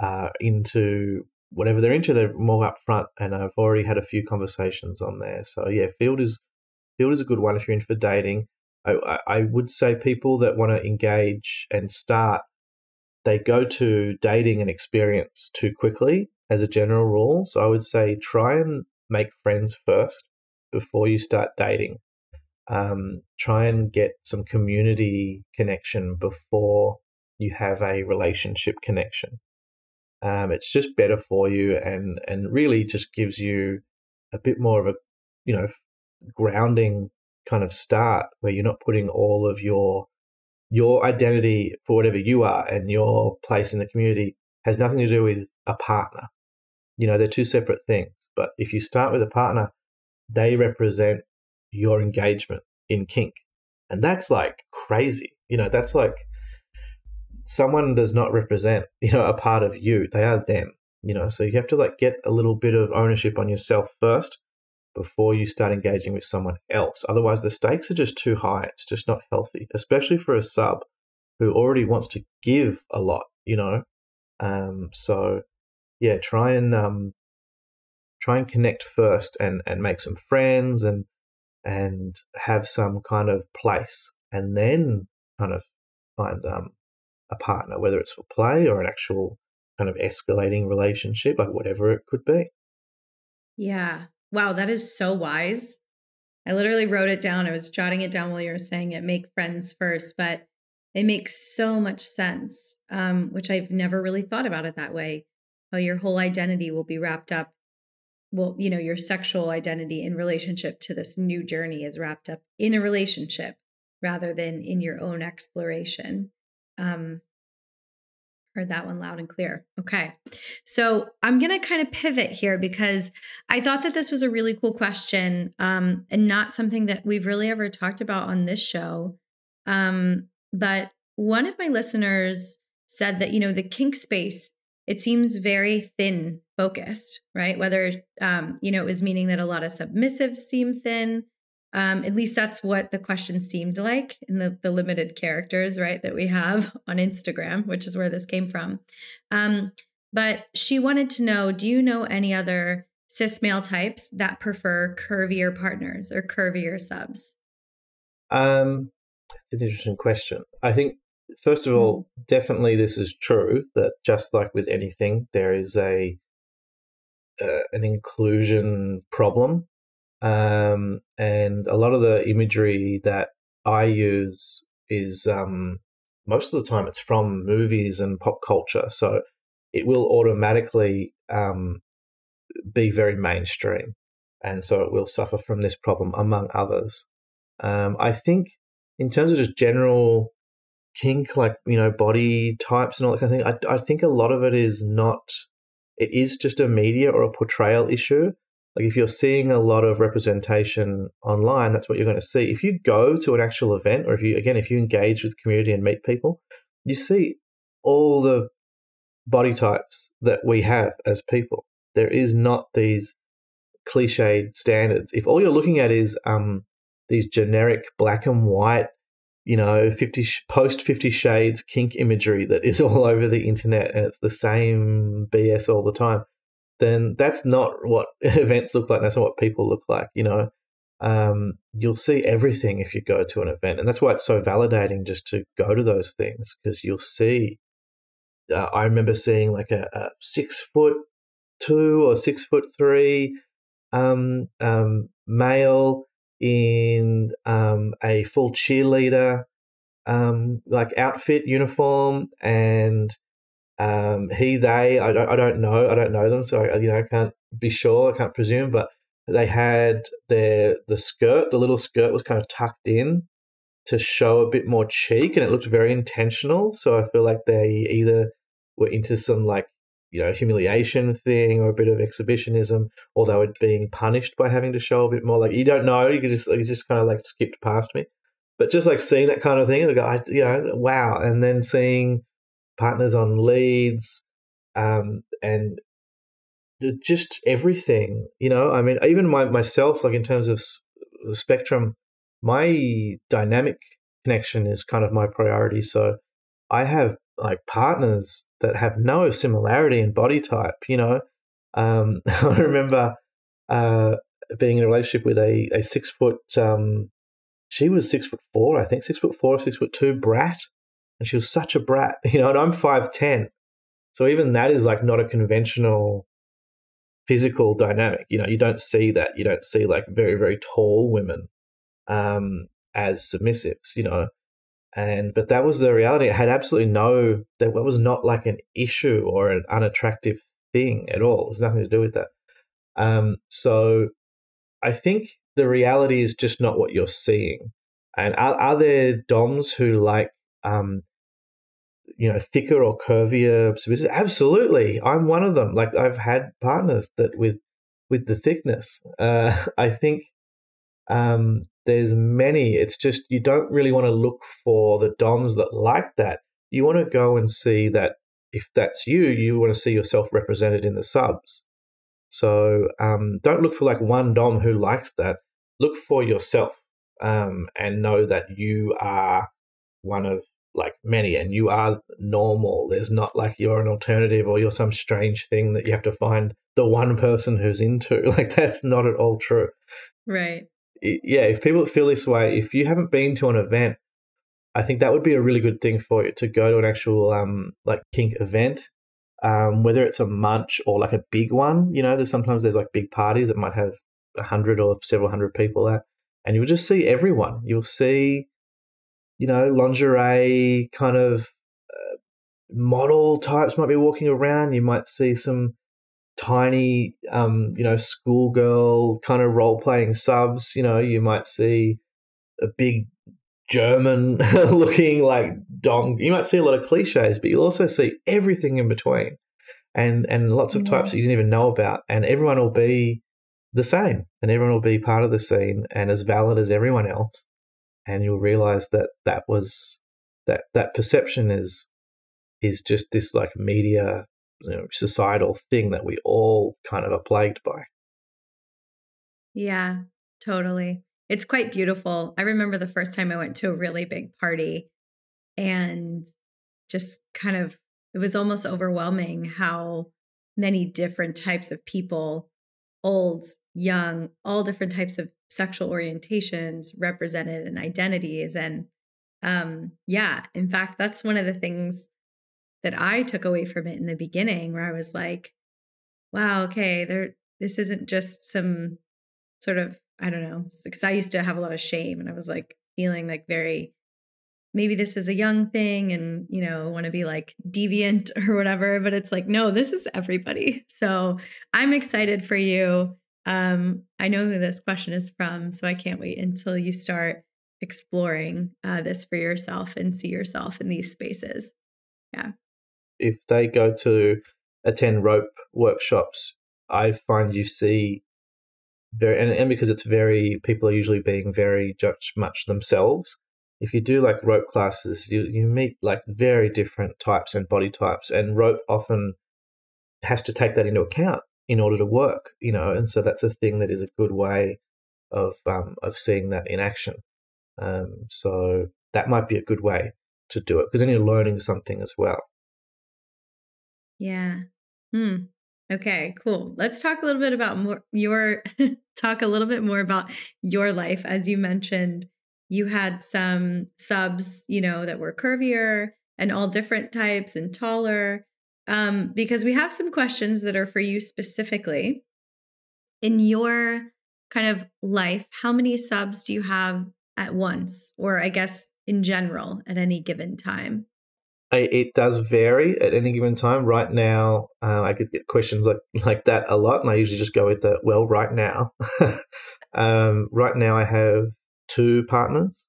uh, into whatever they're into. They're more upfront, and I've already had a few conversations on there. So yeah, Feeld is Feeld is a good one if you're in for dating. I, I would say people that want to engage and start, they go to dating and experience too quickly as a general rule. So I would say try and make friends first before you start dating. Um, try and get some community connection before you have a relationship connection. Um, it's just better for you and and really just gives you a bit more of a you know grounding kind of start where you're not putting all of your your identity for whatever you are and your place in the community has nothing to do with a partner. You know, they're two separate things. But if you start with a partner, they represent your engagement in kink. And that's like crazy. You know, that's like someone does not represent, you know, a part of you. They are them. You know, so you have to like get a little bit of ownership on yourself first before you start engaging with someone else. Otherwise, the stakes are just too high. It's just not healthy, especially for a sub who already wants to give a lot, you know? Um, so, yeah, try and um, try and connect first and, and make some friends and and have some kind of place and then kind of find um, a partner, whether it's for play or an actual kind of escalating relationship, like whatever it could be. Yeah. Wow, that is so wise. I literally wrote it down. I was jotting it down while you were saying it. Make friends first, but it makes so much sense, um, which I've never really thought about it that way. How your whole identity will be wrapped up. Well, you know, your sexual identity in relationship to this new journey is wrapped up in a relationship rather than in your own exploration. Um, heard that one loud and clear. Okay. So I'm going to kind of pivot here because I thought that this was a really cool question um, and not something that we've really ever talked about on this show. Um, but one of my listeners said that, you know, the kink space, it seems very thin focused, right? Whether, um, you know, it was meaning that a lot of submissives seem thin um, at least that's what the question seemed like in the, the limited characters, right, that we have on Instagram, which is where this came from. Um, but she wanted to know do you know any other cis male types that prefer curvier partners or curvier subs? Um, it's an interesting question. I think, first of all, mm-hmm. definitely this is true that just like with anything, there is a uh, an inclusion problem um, and a lot of the imagery that I use is um, most of the time it's from movies and pop culture. So it will automatically um, be very mainstream. And so it will suffer from this problem, among others. Um, I think, in terms of just general kink, like, you know, body types and all that kind of thing, I, I think a lot of it is not, it is just a media or a portrayal issue like if you're seeing a lot of representation online, that's what you're going to see. If you go to an actual event, or if you again, if you engage with the community and meet people, you see all the body types that we have as people. There is not these cliched standards. If all you're looking at is um, these generic black and white, you know, 50 post 50 shades kink imagery that is all over the internet and it's the same BS all the time, then that's not what events look like. That's not what people look like. You know, um, you'll see everything if you go to an event, and that's why it's so validating just to go to those things because you'll see. Uh, I remember seeing like a, a, six foot two or six foot three um, um, male in um, a full cheerleader um, like outfit uniform and um, he, they, I don't, I don't know, I don't know them, so I, you know, I can't be sure, I can't presume, but they had their the skirt, the little skirt was kind of tucked in to show a bit more cheek, and it looked very intentional. So I feel like they either were into some like you know humiliation thing or a bit of exhibitionism, or they were being punished by having to show a bit more. Like you don't know, you just you just kind of like skipped past me, but just like seeing that kind of thing, go, I, you know, wow, and then seeing partners on leads, um, and just everything. You know, I mean, even my myself, like in terms of spectrum, my dynamic connection is kind of my priority. So I have like partners that have no similarity in body type. You know, um, I remember uh, being in a relationship with a, a six foot. Um, she was six foot four, I think, six foot four, six foot two brat, and she was such a brat, you know, and I'm 5'10. So even that is like not a conventional physical dynamic. You know, you don't see that. You don't see like very, very tall women um, as submissives, you know. And but that was the reality. It had absolutely no that was not like an issue or an unattractive thing at all. It was nothing to do with that. Um, so I think the reality is just not what you're seeing. And are, are there DOMs who like um, you know, thicker or curvier? Absolutely, I'm one of them. Like I've had partners that with with the thickness. Uh, I think um, there's many. It's just you don't really want to look for the DOMs that like that. You want to go and see that if that's you, you want to see yourself represented in the subs. So um, don't look for like one DOM who likes that. Look for yourself um, and know that you are one of like many and you are normal there's not like you're an alternative or you're some strange thing that you have to find the one person who's into like that's not at all true right yeah if people feel this way if you haven't been to an event I think that would be a really good thing for you to go to an actual um, like kink event, um, whether it's a munch or like a big one. You know, there's sometimes there's like big parties that might have a hundred or several hundred people at, and you'll just see everyone. You'll see, you know, lingerie kind of uh, model types might be walking around. You might see some tiny, um, you know, schoolgirl kind of role playing subs. You know, you might see a big German looking like dong. You might see a lot of cliches, but you'll also see everything in between, and and lots of types that you didn't even know about, and everyone will be the same, and everyone will be part of the scene and as valid as everyone else, and you'll realize that that was that that perception is is just this like media you know, societal thing that we all kind of are plagued by. Yeah, totally. It's quite beautiful. I remember the first time I went to a really big party and just kind of, it was almost overwhelming how many different types of people, old, young, all different types of sexual orientations represented and identities. And um, yeah, in fact, that's one of the things that I took away from it in the beginning, where I was like, wow, okay, there, this isn't just some sort of I don't know, because I used to have a lot of shame and I was like feeling like very, maybe this is a young thing and, you know, want to be like deviant or whatever. But it's like, no, this is everybody. So I'm excited for you. Um, I know who this question is from, so I can't wait until you start exploring uh, this for yourself and see yourself in these spaces. Yeah. If they go to attend rope workshops, I find you see very and, and because it's very people are usually being very judge much themselves if you do like rope classes you, you meet like very different types and body types and rope often has to take that into account in order to work you know and so that's a thing that is a good way of um, of seeing that in action. Um, so that might be a good way to do it because then you're learning something as well. Yeah. Hmm. Okay, cool. Let's talk a little bit about more your talk a little bit more about your life. As you mentioned you had some subs, you know, that were curvier and all different types and taller um because we have some questions that are for you specifically. In your kind of life, how many subs do you have at once or I guess in general at any given time? it does vary at any given time. Right now, uh, I get questions like like that a lot, and I usually just go with the well, right now. um, right now, I have two partners.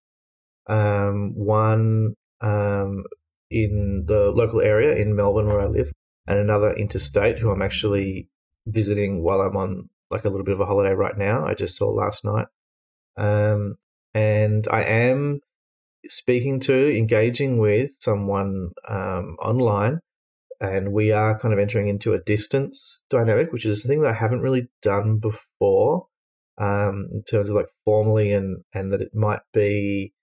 Um, one um, in the local area in Melbourne where I live, and another interstate who I'm actually visiting while I'm on like a little bit of a holiday right now. I just saw last night. Um, and I am speaking to, engaging with someone um, online, and we are kind of entering into a distance dynamic, which is a thing that I haven't really done before um, in terms of like formally, and and that it might be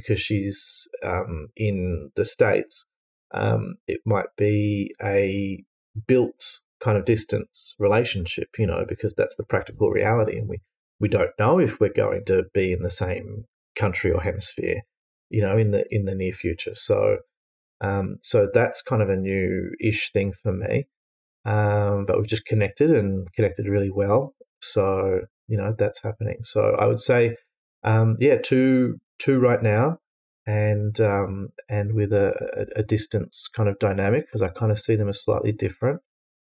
because she's um, in the states. Um, it might be a built kind of distance relationship, you know, because that's the practical reality, and we we don't know if we're going to be in the same country or hemisphere you know, in the in the near future. So, um, so that's kind of a new-ish thing for me. Um, but we've just connected and connected really well. So, you know, that's happening. So I would say, um, yeah, two two right now, and um, and with a, a, distance kind of dynamic because I kind of see them as slightly different.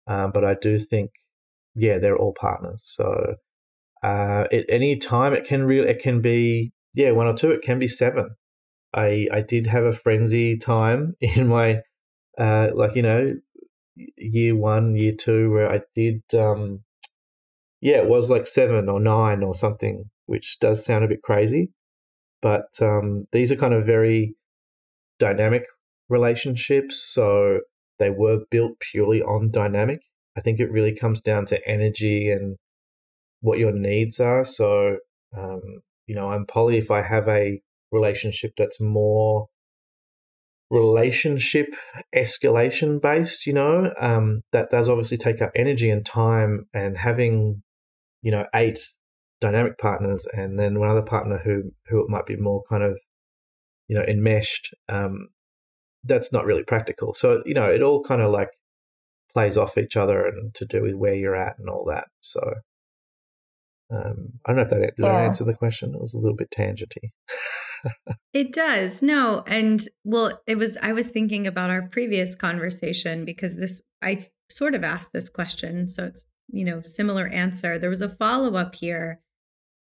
Um, but I do think, yeah, they're all partners. So uh, at any time, it can really it can be yeah one or two. It can be seven. I I did have a frenzy time in my uh, like you know year one, year two, where I did um, yeah, it was like seven or nine or something, which does sound a bit crazy, but um, these are kind of very dynamic relationships, so they were built purely on dynamic. I think it really comes down to energy and what your needs are. So, um, you know, I'm poly if I have a relationship that's more relationship escalation based you know um, that does obviously take up energy and time and having you know eight dynamic partners and then one other partner who who it might be more kind of you know, enmeshed, um, that's not really practical. So, you know, it all kind of like plays off each other and to do with where you're at and all that. So, um, I don't know if that did yeah. I answer the question. It was a little bit tangenty. it does. No, and well, it was. I was thinking about our previous conversation because this. I sort of asked this question, so it's you know similar answer. There was a follow up here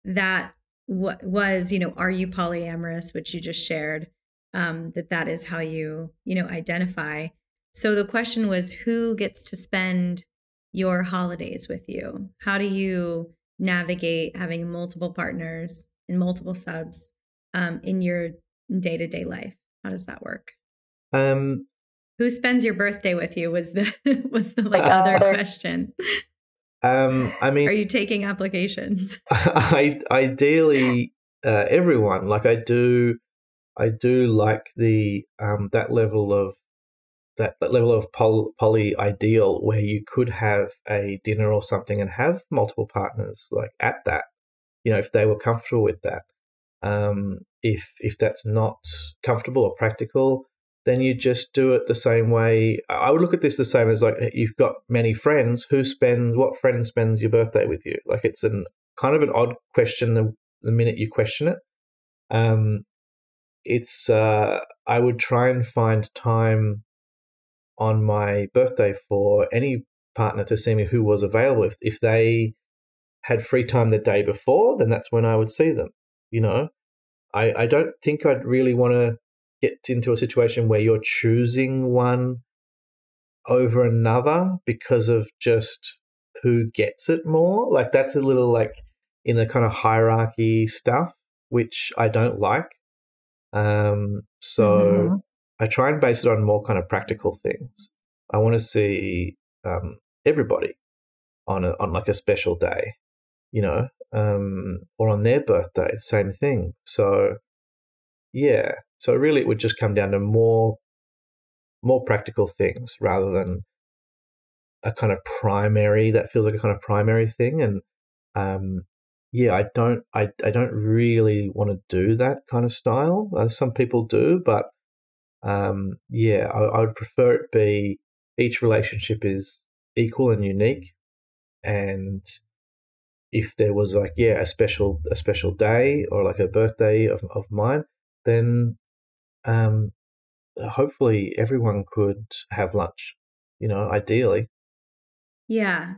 that what was you know are you polyamorous, which you just shared. Um, that that is how you you know identify. So the question was, who gets to spend your holidays with you? How do you navigate having multiple partners and multiple subs um, in your day to day life? How does that work? Um, Who spends your birthday with you? Was the was the like other uh, question. Um, I mean, are you taking applications? I ideally uh, everyone like I do. I do like the um, that level of that, that level of poly, poly ideal where you could have a dinner or something and have multiple partners like at that you know if they were comfortable with that um, if if that's not comfortable or practical then you just do it the same way i would look at this the same as like you've got many friends who spend what friend spends your birthday with you like it's an kind of an odd question the, the minute you question it um, it's uh, i would try and find time on my birthday for any partner to see me who was available. If, if they had free time the day before, then that's when I would see them. You know, I, I don't think I'd really want to get into a situation where you're choosing one over another because of just who gets it more. Like that's a little like in a kind of hierarchy stuff, which I don't like. Um, so mm-hmm. I try and base it on more kind of practical things. I want to see um, everybody on a, on like a special day, you know, um, or on their birthday, same thing. So yeah, so really it would just come down to more more practical things rather than a kind of primary that feels like a kind of primary thing. And um, yeah i don't I, I don't really want to do that kind of style. Uh, some people do but um, yeah, I, I would prefer it be each relationship is equal and unique, and if there was like yeah a special a special day or like a birthday of, of mine, then um, hopefully everyone could have lunch. You know, ideally. Yeah,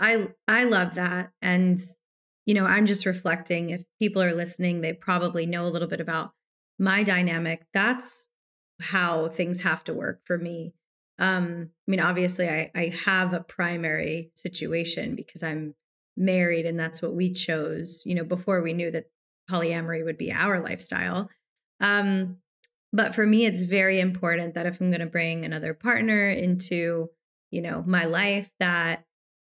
I I love that, and you know, I'm just reflecting. If people are listening, they probably know a little bit about my dynamic. That's how things have to work for me. Um, I mean, obviously, I, I have a primary situation because I'm married and that's what we chose, you know, before we knew that polyamory would be our lifestyle. Um, but for me, it's very important that if I'm going to bring another partner into, you know, my life, that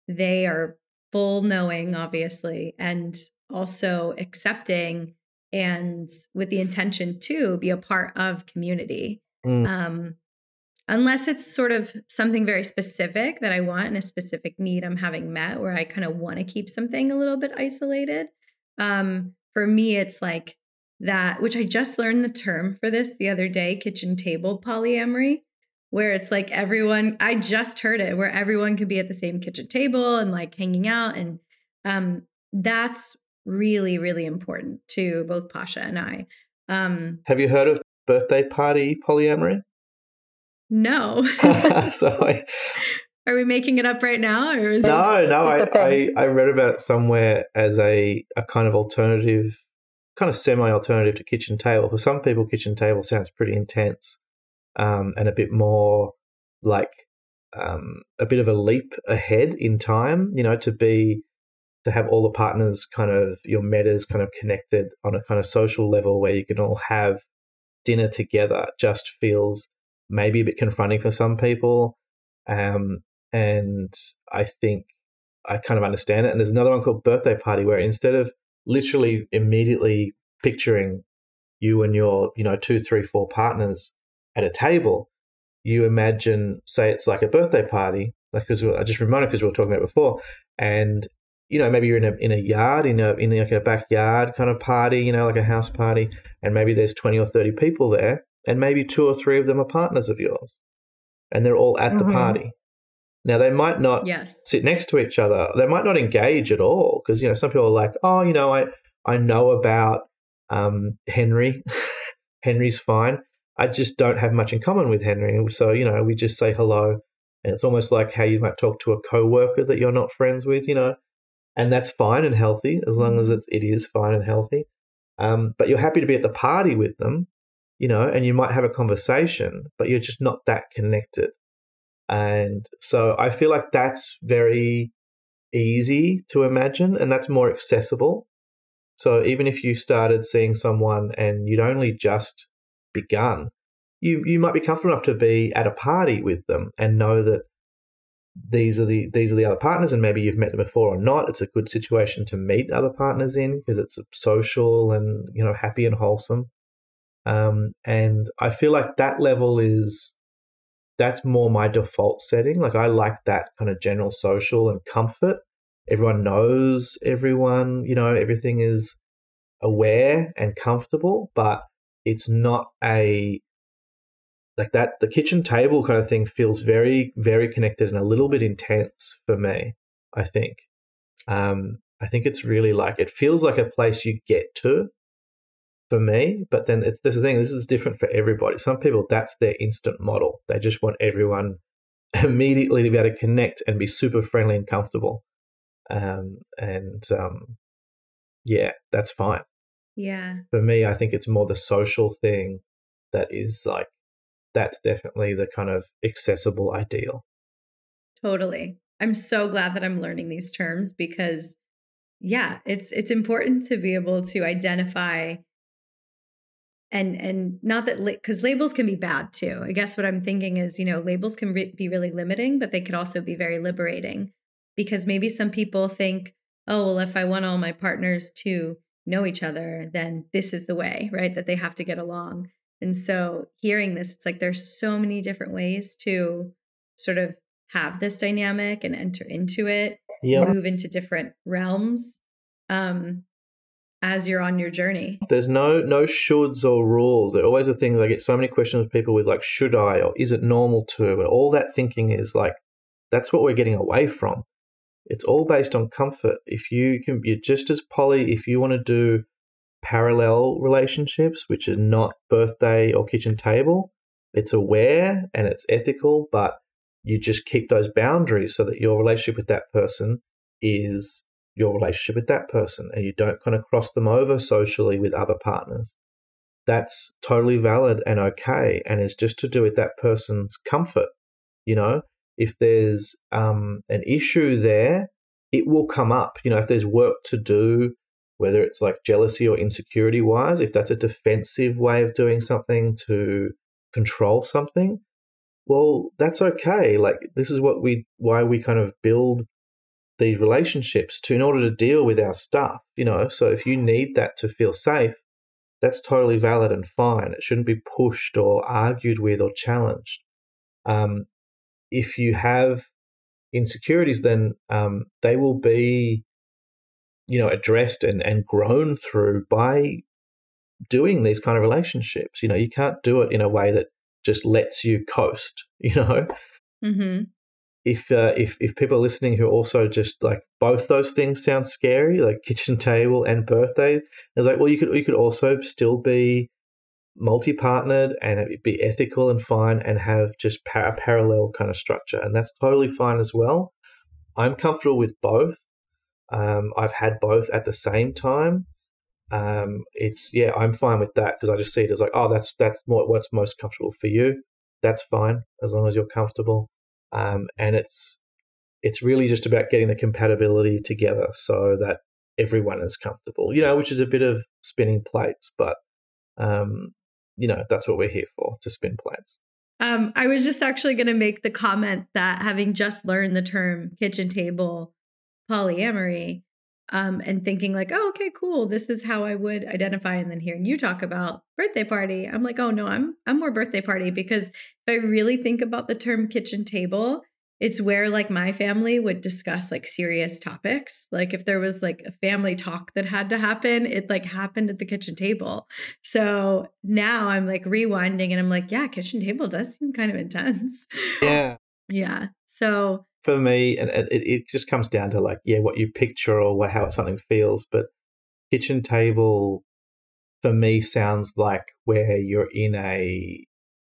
they are full knowing, obviously, and also accepting and with the intention to be a part of community. Mm. Um, unless it's sort of something very specific that I want and a specific need I'm having met where I kind of want to keep something a little bit isolated. Um, for me, it's like that, which I just learned the term for this the other day kitchen table polyamory, where it's like everyone, I just heard it, where everyone could be at the same kitchen table and like hanging out. And um, that's really, really important to both Pasha and I. Um, Have you heard of birthday party polyamory? No. so I, Are we making it up right now? Or is no, it... no. I, I, I read about it somewhere as a, a kind of alternative, kind of semi alternative to kitchen table. For some people, kitchen table sounds pretty intense um, and a bit more like um, a bit of a leap ahead in time, you know, to be to have all the partners kind of your metas kind of connected on a kind of social level where you can all have dinner together just feels maybe a bit confronting for some people. Um, and I think I kind of understand it. And there's another one called Birthday Party where instead of literally immediately picturing you and your, you know, two, three, four partners at a table, you imagine, say, it's like a birthday party, like because I just reminded because we were talking about before, and you know, maybe you're in a in a yard, in a in like a backyard kind of party, you know, like a house party, and maybe there's twenty or thirty people there, and maybe two or three of them are partners of yours, and they're all at mm-hmm. the party. Now they might not yes. sit next to each other. They might not engage at all because you know some people are like, oh, you know, I I know about um, Henry. Henry's fine. I just don't have much in common with Henry, so you know we just say hello, and it's almost like how you might talk to a coworker that you're not friends with. You know, and that's fine and healthy as long as mm-hmm. it's, it is fine and healthy. Um, but you're happy to be at the party with them, you know, and you might have a conversation, but you're just not that connected. And so I feel like that's very easy to imagine and that's more accessible. So even if you started seeing someone and you'd only just begun, you, you might be comfortable enough to be at a party with them and know that these are the these are the other partners and maybe you've met them before or not it's a good situation to meet other partners in because it's social and you know happy and wholesome um, and i feel like that level is that's more my default setting. Like i like that kind of general social and comfort. Everyone knows everyone you know everything is aware and comfortable but it's not a like that the kitchen table kind of thing feels very very connected and a little bit intense for me i think. Um i think it's really like it feels like a place you get to for me but then it's this thing this is different for everybody. Some people that's their instant model. They just want everyone immediately to be able to connect and be super friendly and comfortable. Um and um yeah that's fine. Yeah. For me i think it's more the social thing that is like that's definitely the kind of accessible ideal. Totally. I'm so glad that I'm learning these terms because yeah, it's it's important to be able to identify and and not that because la- labels can be bad too. I guess what I'm thinking is, you know, labels can re- be really limiting, but they could also be very liberating because maybe some people think, oh, well, if I want all my partners to know each other, then this is the way, right? That they have to get along. And so hearing this, it's like there's so many different ways to sort of have this dynamic and enter into it, yep. move into different realms um, as you're on your journey. There's no no shoulds or rules. There always a thing I get so many questions of people with like should I or is it normal to? And all that thinking is like that's what we're getting away from. It's all based on comfort. If you can, you're just as poly. If you want to do parallel relationships, which are not birthday or kitchen table. It's aware and it's ethical, but you just keep those boundaries so that your relationship with that person is your relationship with that person and you don't kind of cross them over socially with other partners. That's totally valid and okay. And it's just to do with that person's comfort. You know, if there's um, an issue there, it will come up. You know, if there's work to do, whether it's like jealousy or insecurity wise, if that's a defensive way of doing something to control something, well, that's okay. Like this is what we why we kind of build these relationships to in order to deal with our stuff, you know. So if you need that to feel safe, that's totally valid and fine. It shouldn't be pushed or argued with or challenged. Um, if you have insecurities, then um, they will be you know addressed and, and grown through by doing these kind of relationships you know you can't do it in a way that just lets you coast you know mm-hmm. If uh, if if people are listening who also just like both those things sound scary like kitchen table and birthday it's like well you could you could also still be multi-partnered and it be ethical and fine and have just a parallel kind of structure and that's totally fine as well i'm comfortable with both um, I've had both at the same time. Um, it's yeah, I'm fine with that because I just see it as like, oh, that's that's more, what's most comfortable for you. That's fine as long as you're comfortable. Um, and it's it's really just about getting the compatibility together so that everyone is comfortable. You know, which is a bit of spinning plates, but um, you know that's what we're here for to spin plates. Um, I was just actually going to make the comment that having just learned the term kitchen table polyamory um, and thinking like, oh, okay, cool. This is how I would identify. And then hearing you talk about birthday party, I'm like, oh no, I'm I'm more birthday party because if I really think about the term kitchen table, it's where like my family would discuss like serious topics. Like if there was like a family talk that had to happen, it like happened at the kitchen table. So now I'm like rewinding and I'm like, yeah, kitchen table does seem kind of intense. Yeah. Yeah. So for me, and it, it just comes down to like, yeah, what you picture or how something feels. But kitchen table for me sounds like where you're in a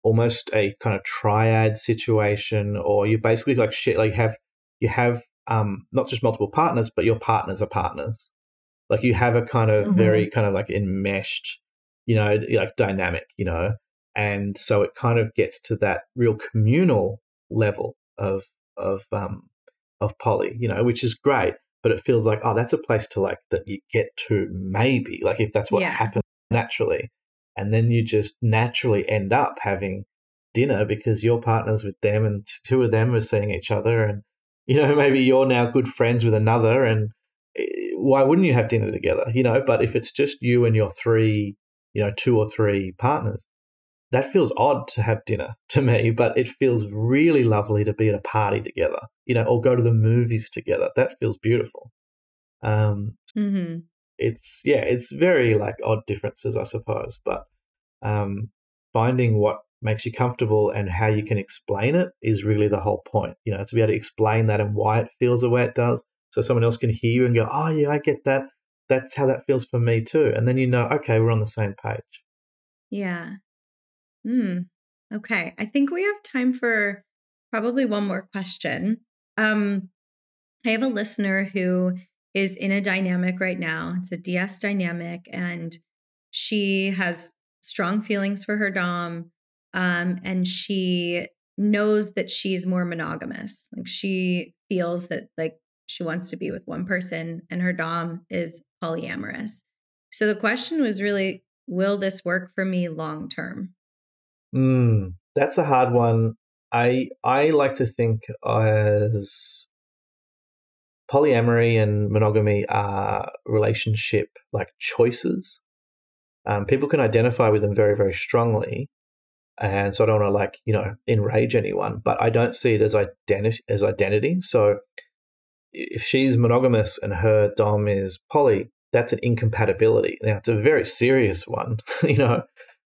almost a kind of triad situation, or you basically like shit like have you have um not just multiple partners, but your partners are partners. Like you have a kind of mm-hmm. very kind of like enmeshed, you know, like dynamic, you know, and so it kind of gets to that real communal level of of um of poly, you know, which is great. But it feels like, oh, that's a place to like that you get to maybe, like if that's what yeah. happens naturally. And then you just naturally end up having dinner because your partner's with them and two of them are seeing each other. And, you know, maybe you're now good friends with another. And eh, why wouldn't you have dinner together? You know, but if it's just you and your three, you know, two or three partners, that feels odd to have dinner to me, but it feels really lovely to be at a party together, you know, or go to the movies together. That feels beautiful. Um, mm-hmm. It's yeah, it's very like odd differences, I suppose, but um, finding what makes you comfortable and how you can explain it is really the whole point. You know, to be able to explain that and why it feels the way it does, so someone else can hear you and go, "Oh yeah, I get that. That's how that feels for me too," and then you know, okay, we're on the same page. Yeah, Hmm. Okay. I think we have time for probably one more question. Um, I have a listener who is in a dynamic right now. It's a DS dynamic, and she has strong feelings for her Dom. Um, and she knows that she's more monogamous. Like she feels that like she wants to be with one person and her Dom is polyamorous. So the question was really, will this work for me long term? Mm, that's a hard one. I I like to think as polyamory and monogamy are relationship like choices. Um, people can identify with them very very strongly, and so I don't want to like you know enrage anyone, but I don't see it as identity as identity. So if she's monogamous and her dom is poly, that's an incompatibility. Now it's a very serious one, you know.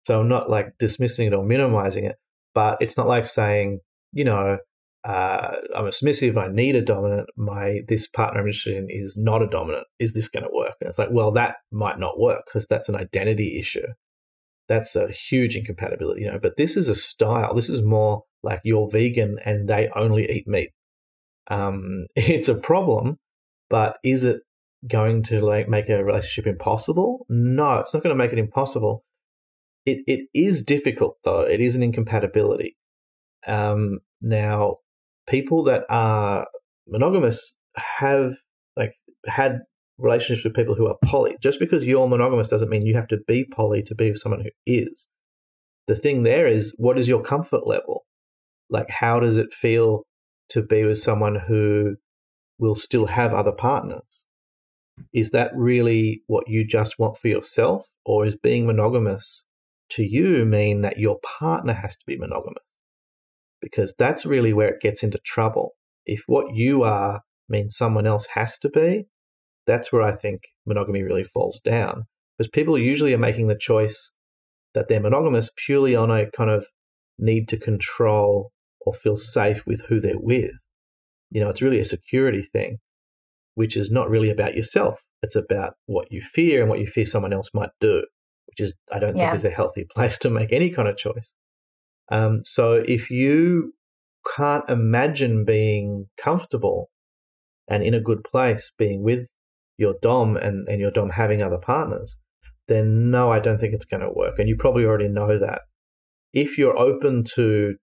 So I'm not like dismissing it or minimizing it, but it's not like saying, you know, uh, I'm a submissive, I need a dominant, my this partner I'm interested in is not a dominant. Is this going to work? And it's like, well, that might not work because that's an identity issue. That's a huge incompatibility, you know. But this is a style. This is more like you're vegan and they only eat meat. Um, it's a problem, but is it going to like make a relationship impossible? No, it's not going to make it impossible. It it is difficult though. It is an incompatibility. Um, now, people that are monogamous have like had relationships with people who are poly. Just because you're monogamous doesn't mean you have to be poly to be with someone who is. The thing there is, what is your comfort level? Like, how does it feel to be with someone who will still have other partners? Is that really what you just want for yourself? Or is being monogamous to you mean that your partner has to be monogamous because that's really where it gets into trouble. If what you are means someone else has to be, that's where I think monogamy really falls down because people usually are making the choice that they're monogamous purely on a kind of need to control or feel safe with who they're with. You know, it's really a security thing, which is not really about yourself. It's about what you fear and what you fear someone else might do which is I don't yeah. think is a healthy place to make any kind of choice. Um, so if you can't imagine being comfortable and in a good place being with your dom and, and your dom having other partners, then no, I don't think it's going to work. And you probably already know that. If you're open to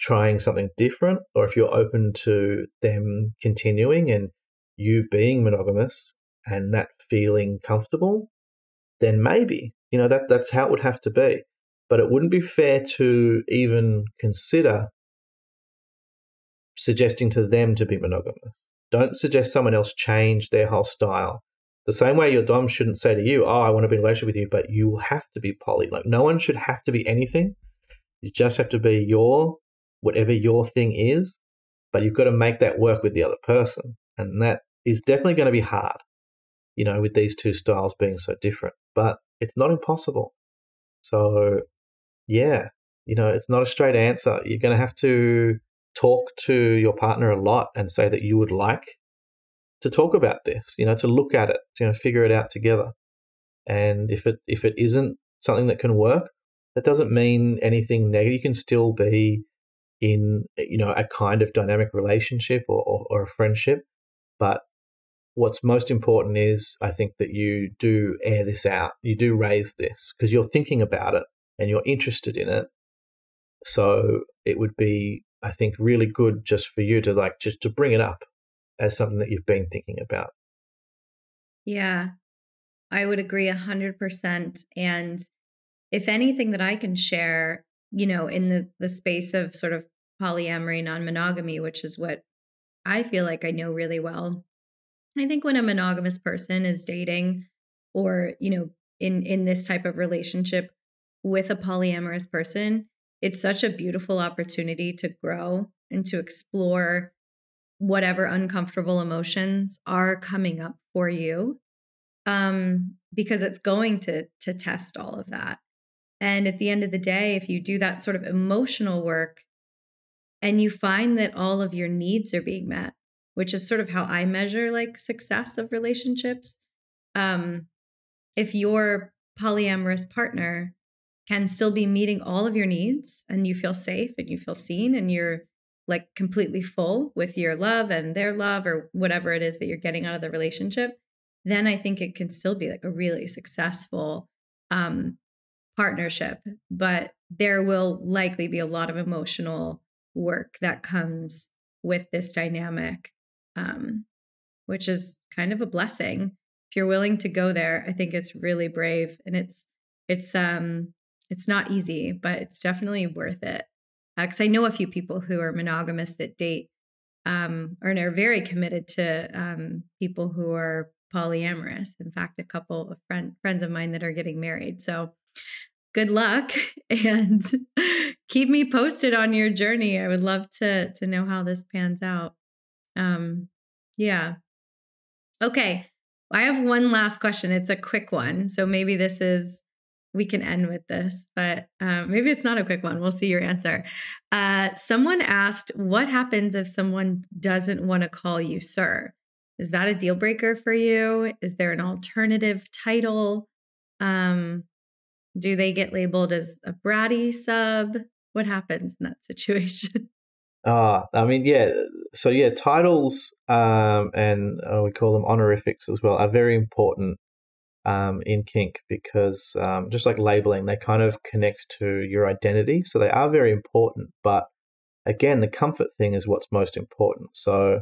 trying something different, or if you're open to them continuing and you being monogamous and that feeling comfortable, then maybe you know, that, that's how it would have to be. But it wouldn't be fair to even consider suggesting to them to be monogamous. Don't suggest someone else change their whole style. The same way your dom shouldn't say to you, "Oh, I want to be in a relationship with you," but you have to be poly. Like no one should have to be anything. You just have to be your whatever your thing is, but you've got to make that work with the other person. And that is definitely going to be hard, you know, with these two styles being so different, but it's not impossible. So, yeah, you know, it's not a straight answer. You're going to have to talk to your partner a lot and say that you would like to talk about this, you know, to look at it, to, you know, figure it out together. And if it if it isn't something that can work, that doesn't mean anything negative. You can still be in you know a kind of dynamic relationship or, or, or a friendship, but what's most important is I think that you do air this out. You do raise this because you're thinking about it and you're interested in it. So it would be, I think, really good just for you to like just to bring it up as something that you've been thinking about. Yeah, I would agree a hundred percent. And if anything that I can share, you know, in the the space of sort of polyamory, non-monogamy, which is what I feel like I know really well. I think when a monogamous person is dating or, you know, in in this type of relationship with a polyamorous person, it's such a beautiful opportunity to grow and to explore whatever uncomfortable emotions are coming up for you um because it's going to to test all of that. And at the end of the day if you do that sort of emotional work and you find that all of your needs are being met which is sort of how i measure like success of relationships um if your polyamorous partner can still be meeting all of your needs and you feel safe and you feel seen and you're like completely full with your love and their love or whatever it is that you're getting out of the relationship, then I think it can still be like a really successful um, partnership. But there will likely be a lot of emotional work that comes with this dynamic, um, which is kind of a blessing. If you're willing to go there, I think it's really brave and it's it's um it's not easy, but it's definitely worth it because uh, I know a few people who are monogamous that date um, or are very committed to um, people who are polyamorous. In fact, a couple of friend, friends of mine that are getting married. So good luck and keep me posted on your journey. I would love to to know how this pans out. Um, yeah. Okay. I have one last question. It's a quick one. So maybe this is we can end with this, but um, maybe it's not a quick one. We'll see your answer. Uh, someone asked, What happens if someone doesn't want to call you sir? Is that a deal breaker for you? Is there an alternative title? Um, do they get labeled as a bratty sub? What happens in that situation? Ah, I mean, yeah. So yeah, titles um, and uh, we call them honorifics as well are very important um, in kink because um, just like labeling, they kind of connect to your identity. So they are very important. But again, the comfort thing is what's most important. So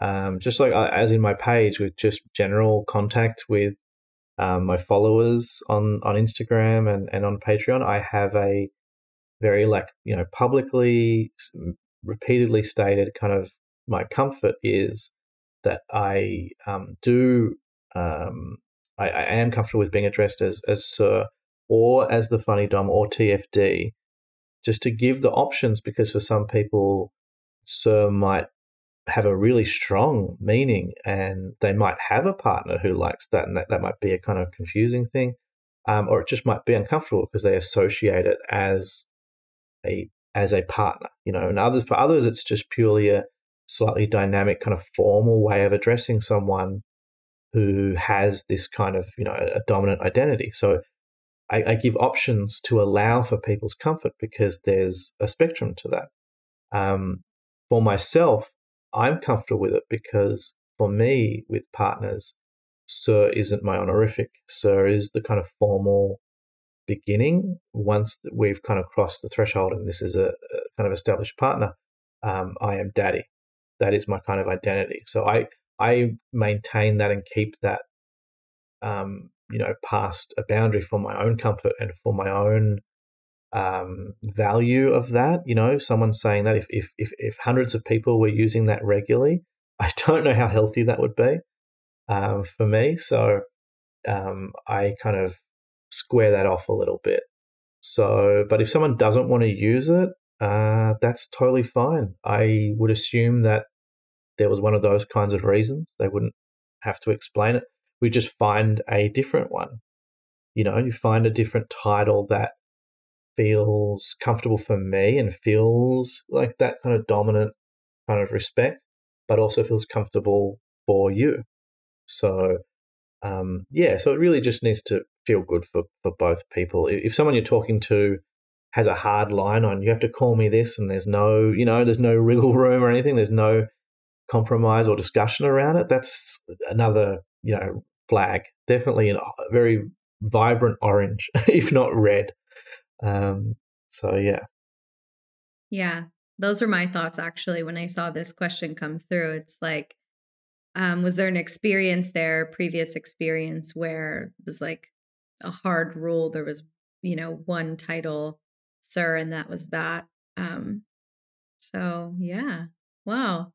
um, just like uh, as in my page with just general contact with um, my followers on, on Instagram and, and on Patreon, I have a very like, you know, publicly, repeatedly stated kind of my comfort is that I um, do um, I, I am comfortable with being addressed as as Sir or as the funny dom or TFD, just to give the options because for some people, Sir might have a really strong meaning and they might have a partner who likes that and that, that might be a kind of confusing thing. Um, or it just might be uncomfortable because they associate it as a as a partner, you know. And others for others, it's just purely a slightly dynamic, kind of formal way of addressing someone who has this kind of you know a dominant identity. So I, I, give options to allow for people's comfort because there's a spectrum to that. Um, for myself, I'm comfortable with it because for me, with partners, Sir isn't my honorific. Sir is the kind of formal beginning. Once we've kind of crossed the threshold and this is a, a kind of established partner, um, I am daddy. That is my kind of identity. So I I maintain that and keep that, um, you know, past a boundary for my own comfort and for my own um, value of that. You know, someone saying that if, if, if, if, hundreds of people were using that regularly, I don't know how healthy that would be um, for me. So um, I kind of square that off a little bit. So, but if someone doesn't want to use it, uh, that's totally fine. I would assume that there was one of those kinds of reasons. They wouldn't have to explain it. We just find a different one. You know, you find a different title that feels comfortable for me and feels like that kind of dominant kind of respect, but also feels comfortable for you. So, um, yeah, so it really just needs to feel good for, for both people. If someone you're talking to has a hard line on, you have to call me this, and there's no, you know, there's no wriggle room or anything, there's no compromise or discussion around it, that's another, you know, flag. Definitely a very vibrant orange, if not red. Um, so yeah. Yeah. Those are my thoughts actually when I saw this question come through. It's like, um, was there an experience there, previous experience where it was like a hard rule? There was, you know, one title, sir, and that was that. Um, so yeah. Wow.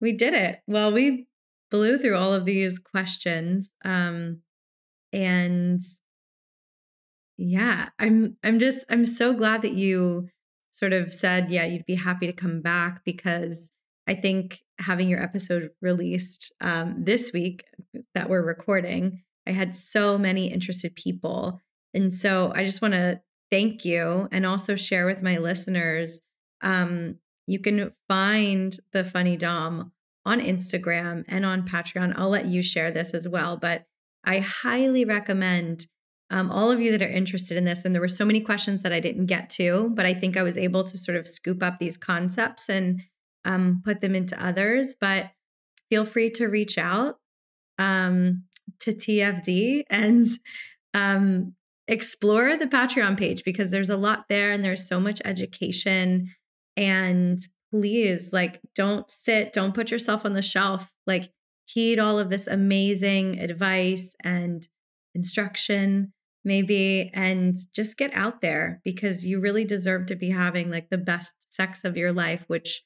We did it. Well, we blew through all of these questions. Um, and yeah, I'm I'm just I'm so glad that you sort of said, yeah, you'd be happy to come back because I think having your episode released um, this week that we're recording, I had so many interested people. And so I just want to thank you and also share with my listeners. Um, you can find the Funny Dom on Instagram and on Patreon. I'll let you share this as well, but I highly recommend um, all of you that are interested in this. And there were so many questions that I didn't get to, but I think I was able to sort of scoop up these concepts and um, put them into others. But feel free to reach out um, to TFD and um, explore the Patreon page because there's a lot there and there's so much education. And please, like, don't sit, don't put yourself on the shelf. Like, heed all of this amazing advice and instruction maybe and just get out there because you really deserve to be having like the best sex of your life which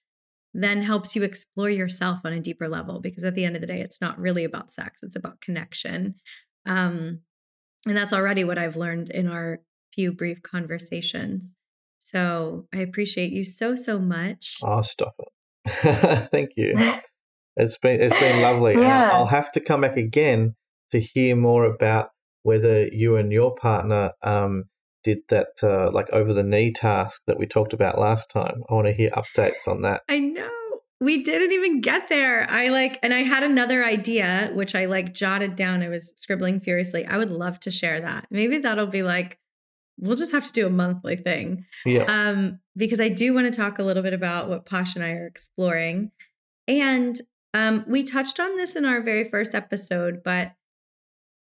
then helps you explore yourself on a deeper level because at the end of the day it's not really about sex it's about connection. Um and that's already what i've learned in our few brief conversations. So i appreciate you so so much. Oh stop it. Thank you. It's been it's been lovely. Yeah. i'll have to come back again to hear more about whether you and your partner um, did that uh, like over the knee task that we talked about last time. I want to hear updates on that. I know. We didn't even get there. I like, and I had another idea, which I like jotted down. I was scribbling furiously. I would love to share that. Maybe that'll be like, we'll just have to do a monthly thing. Yeah. Um, because I do want to talk a little bit about what Posh and I are exploring. And um, we touched on this in our very first episode, but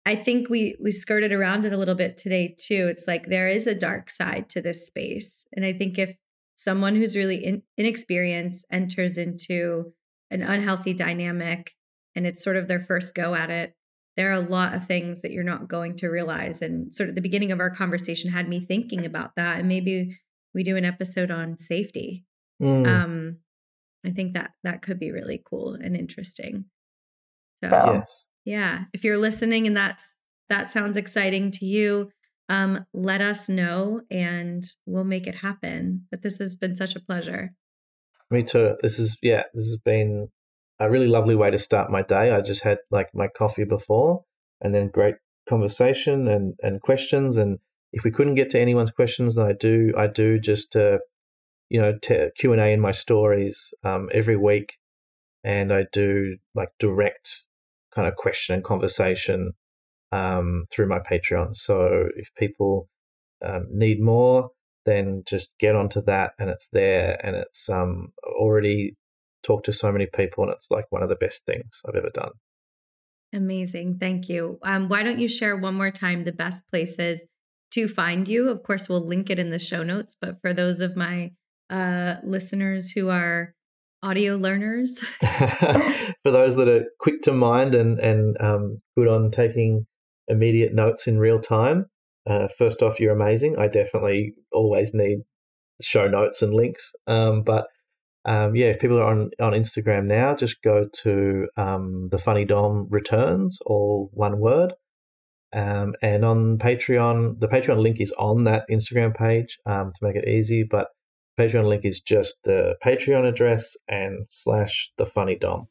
I think we we skirted around it a little bit today too. It's like there is a dark side to this space, and I think if someone who's really in, inexperienced enters into an unhealthy dynamic and it's sort of their first go at it, there are a lot of things that you're not going to realize. And sort of the beginning of our conversation had me thinking about that, and maybe we do an episode on safety. Mm. Um, I think that that could be really cool and interesting. So yes. Yeah. If you're listening and that's that sounds exciting to you, um, let us know and we'll make it happen. But this has been such a pleasure. Me too. This is yeah, this has been a really lovely way to start my day. I just had like my coffee before and then great conversation and, and questions and if we couldn't get to anyone's questions, I do I do just uh, you know Q and A in my stories um, every week, and I do like direct kind of question and conversation um, through my Patreon. So if people um, need more, then just get onto that, and it's there, and it's um, already talked to so many people, and it's like one of the best things I've ever done. Amazing, thank you. Um, why don't you share one more time the best places to find you? Of course, we'll link it in the show notes, but for those of my uh, listeners who are audio learners? For those that are quick to mind and, and um, good on taking immediate notes in real time, uh, first off, you're amazing. I definitely always need show notes and links. Um, but um, yeah, if people are on, on Instagram now, just go to um, the Funny Dom Returns, all one word. Um, and on Patreon, the Patreon link is on that Instagram page um, to make it easy. But Patreon link is just the Patreon address and slash the funny dom.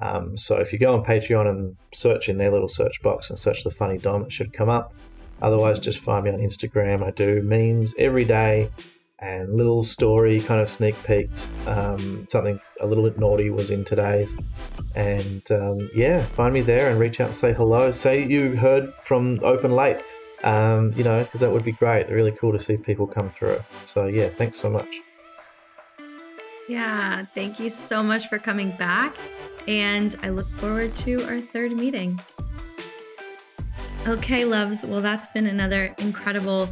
Um, so if you go on Patreon and search in their little search box and search the funny dom, it should come up. Otherwise, just find me on Instagram. I do memes every day and little story kind of sneak peeks. Um, something a little bit naughty was in today's. And um, yeah, find me there and reach out and say hello. Say you heard from Open Late, um, you know, because that would be great. Really cool to see people come through. So yeah, thanks so much. Yeah, thank you so much for coming back. And I look forward to our third meeting. Okay, loves. Well, that's been another incredible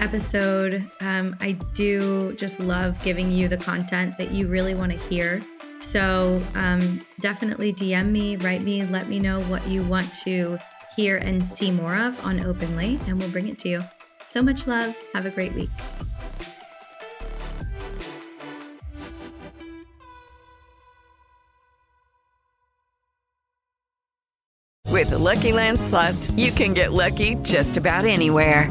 episode. Um, I do just love giving you the content that you really want to hear. So um, definitely DM me, write me, let me know what you want to hear and see more of on Open Late, and we'll bring it to you. So much love. Have a great week. With the Lucky Land slots, you can get lucky just about anywhere.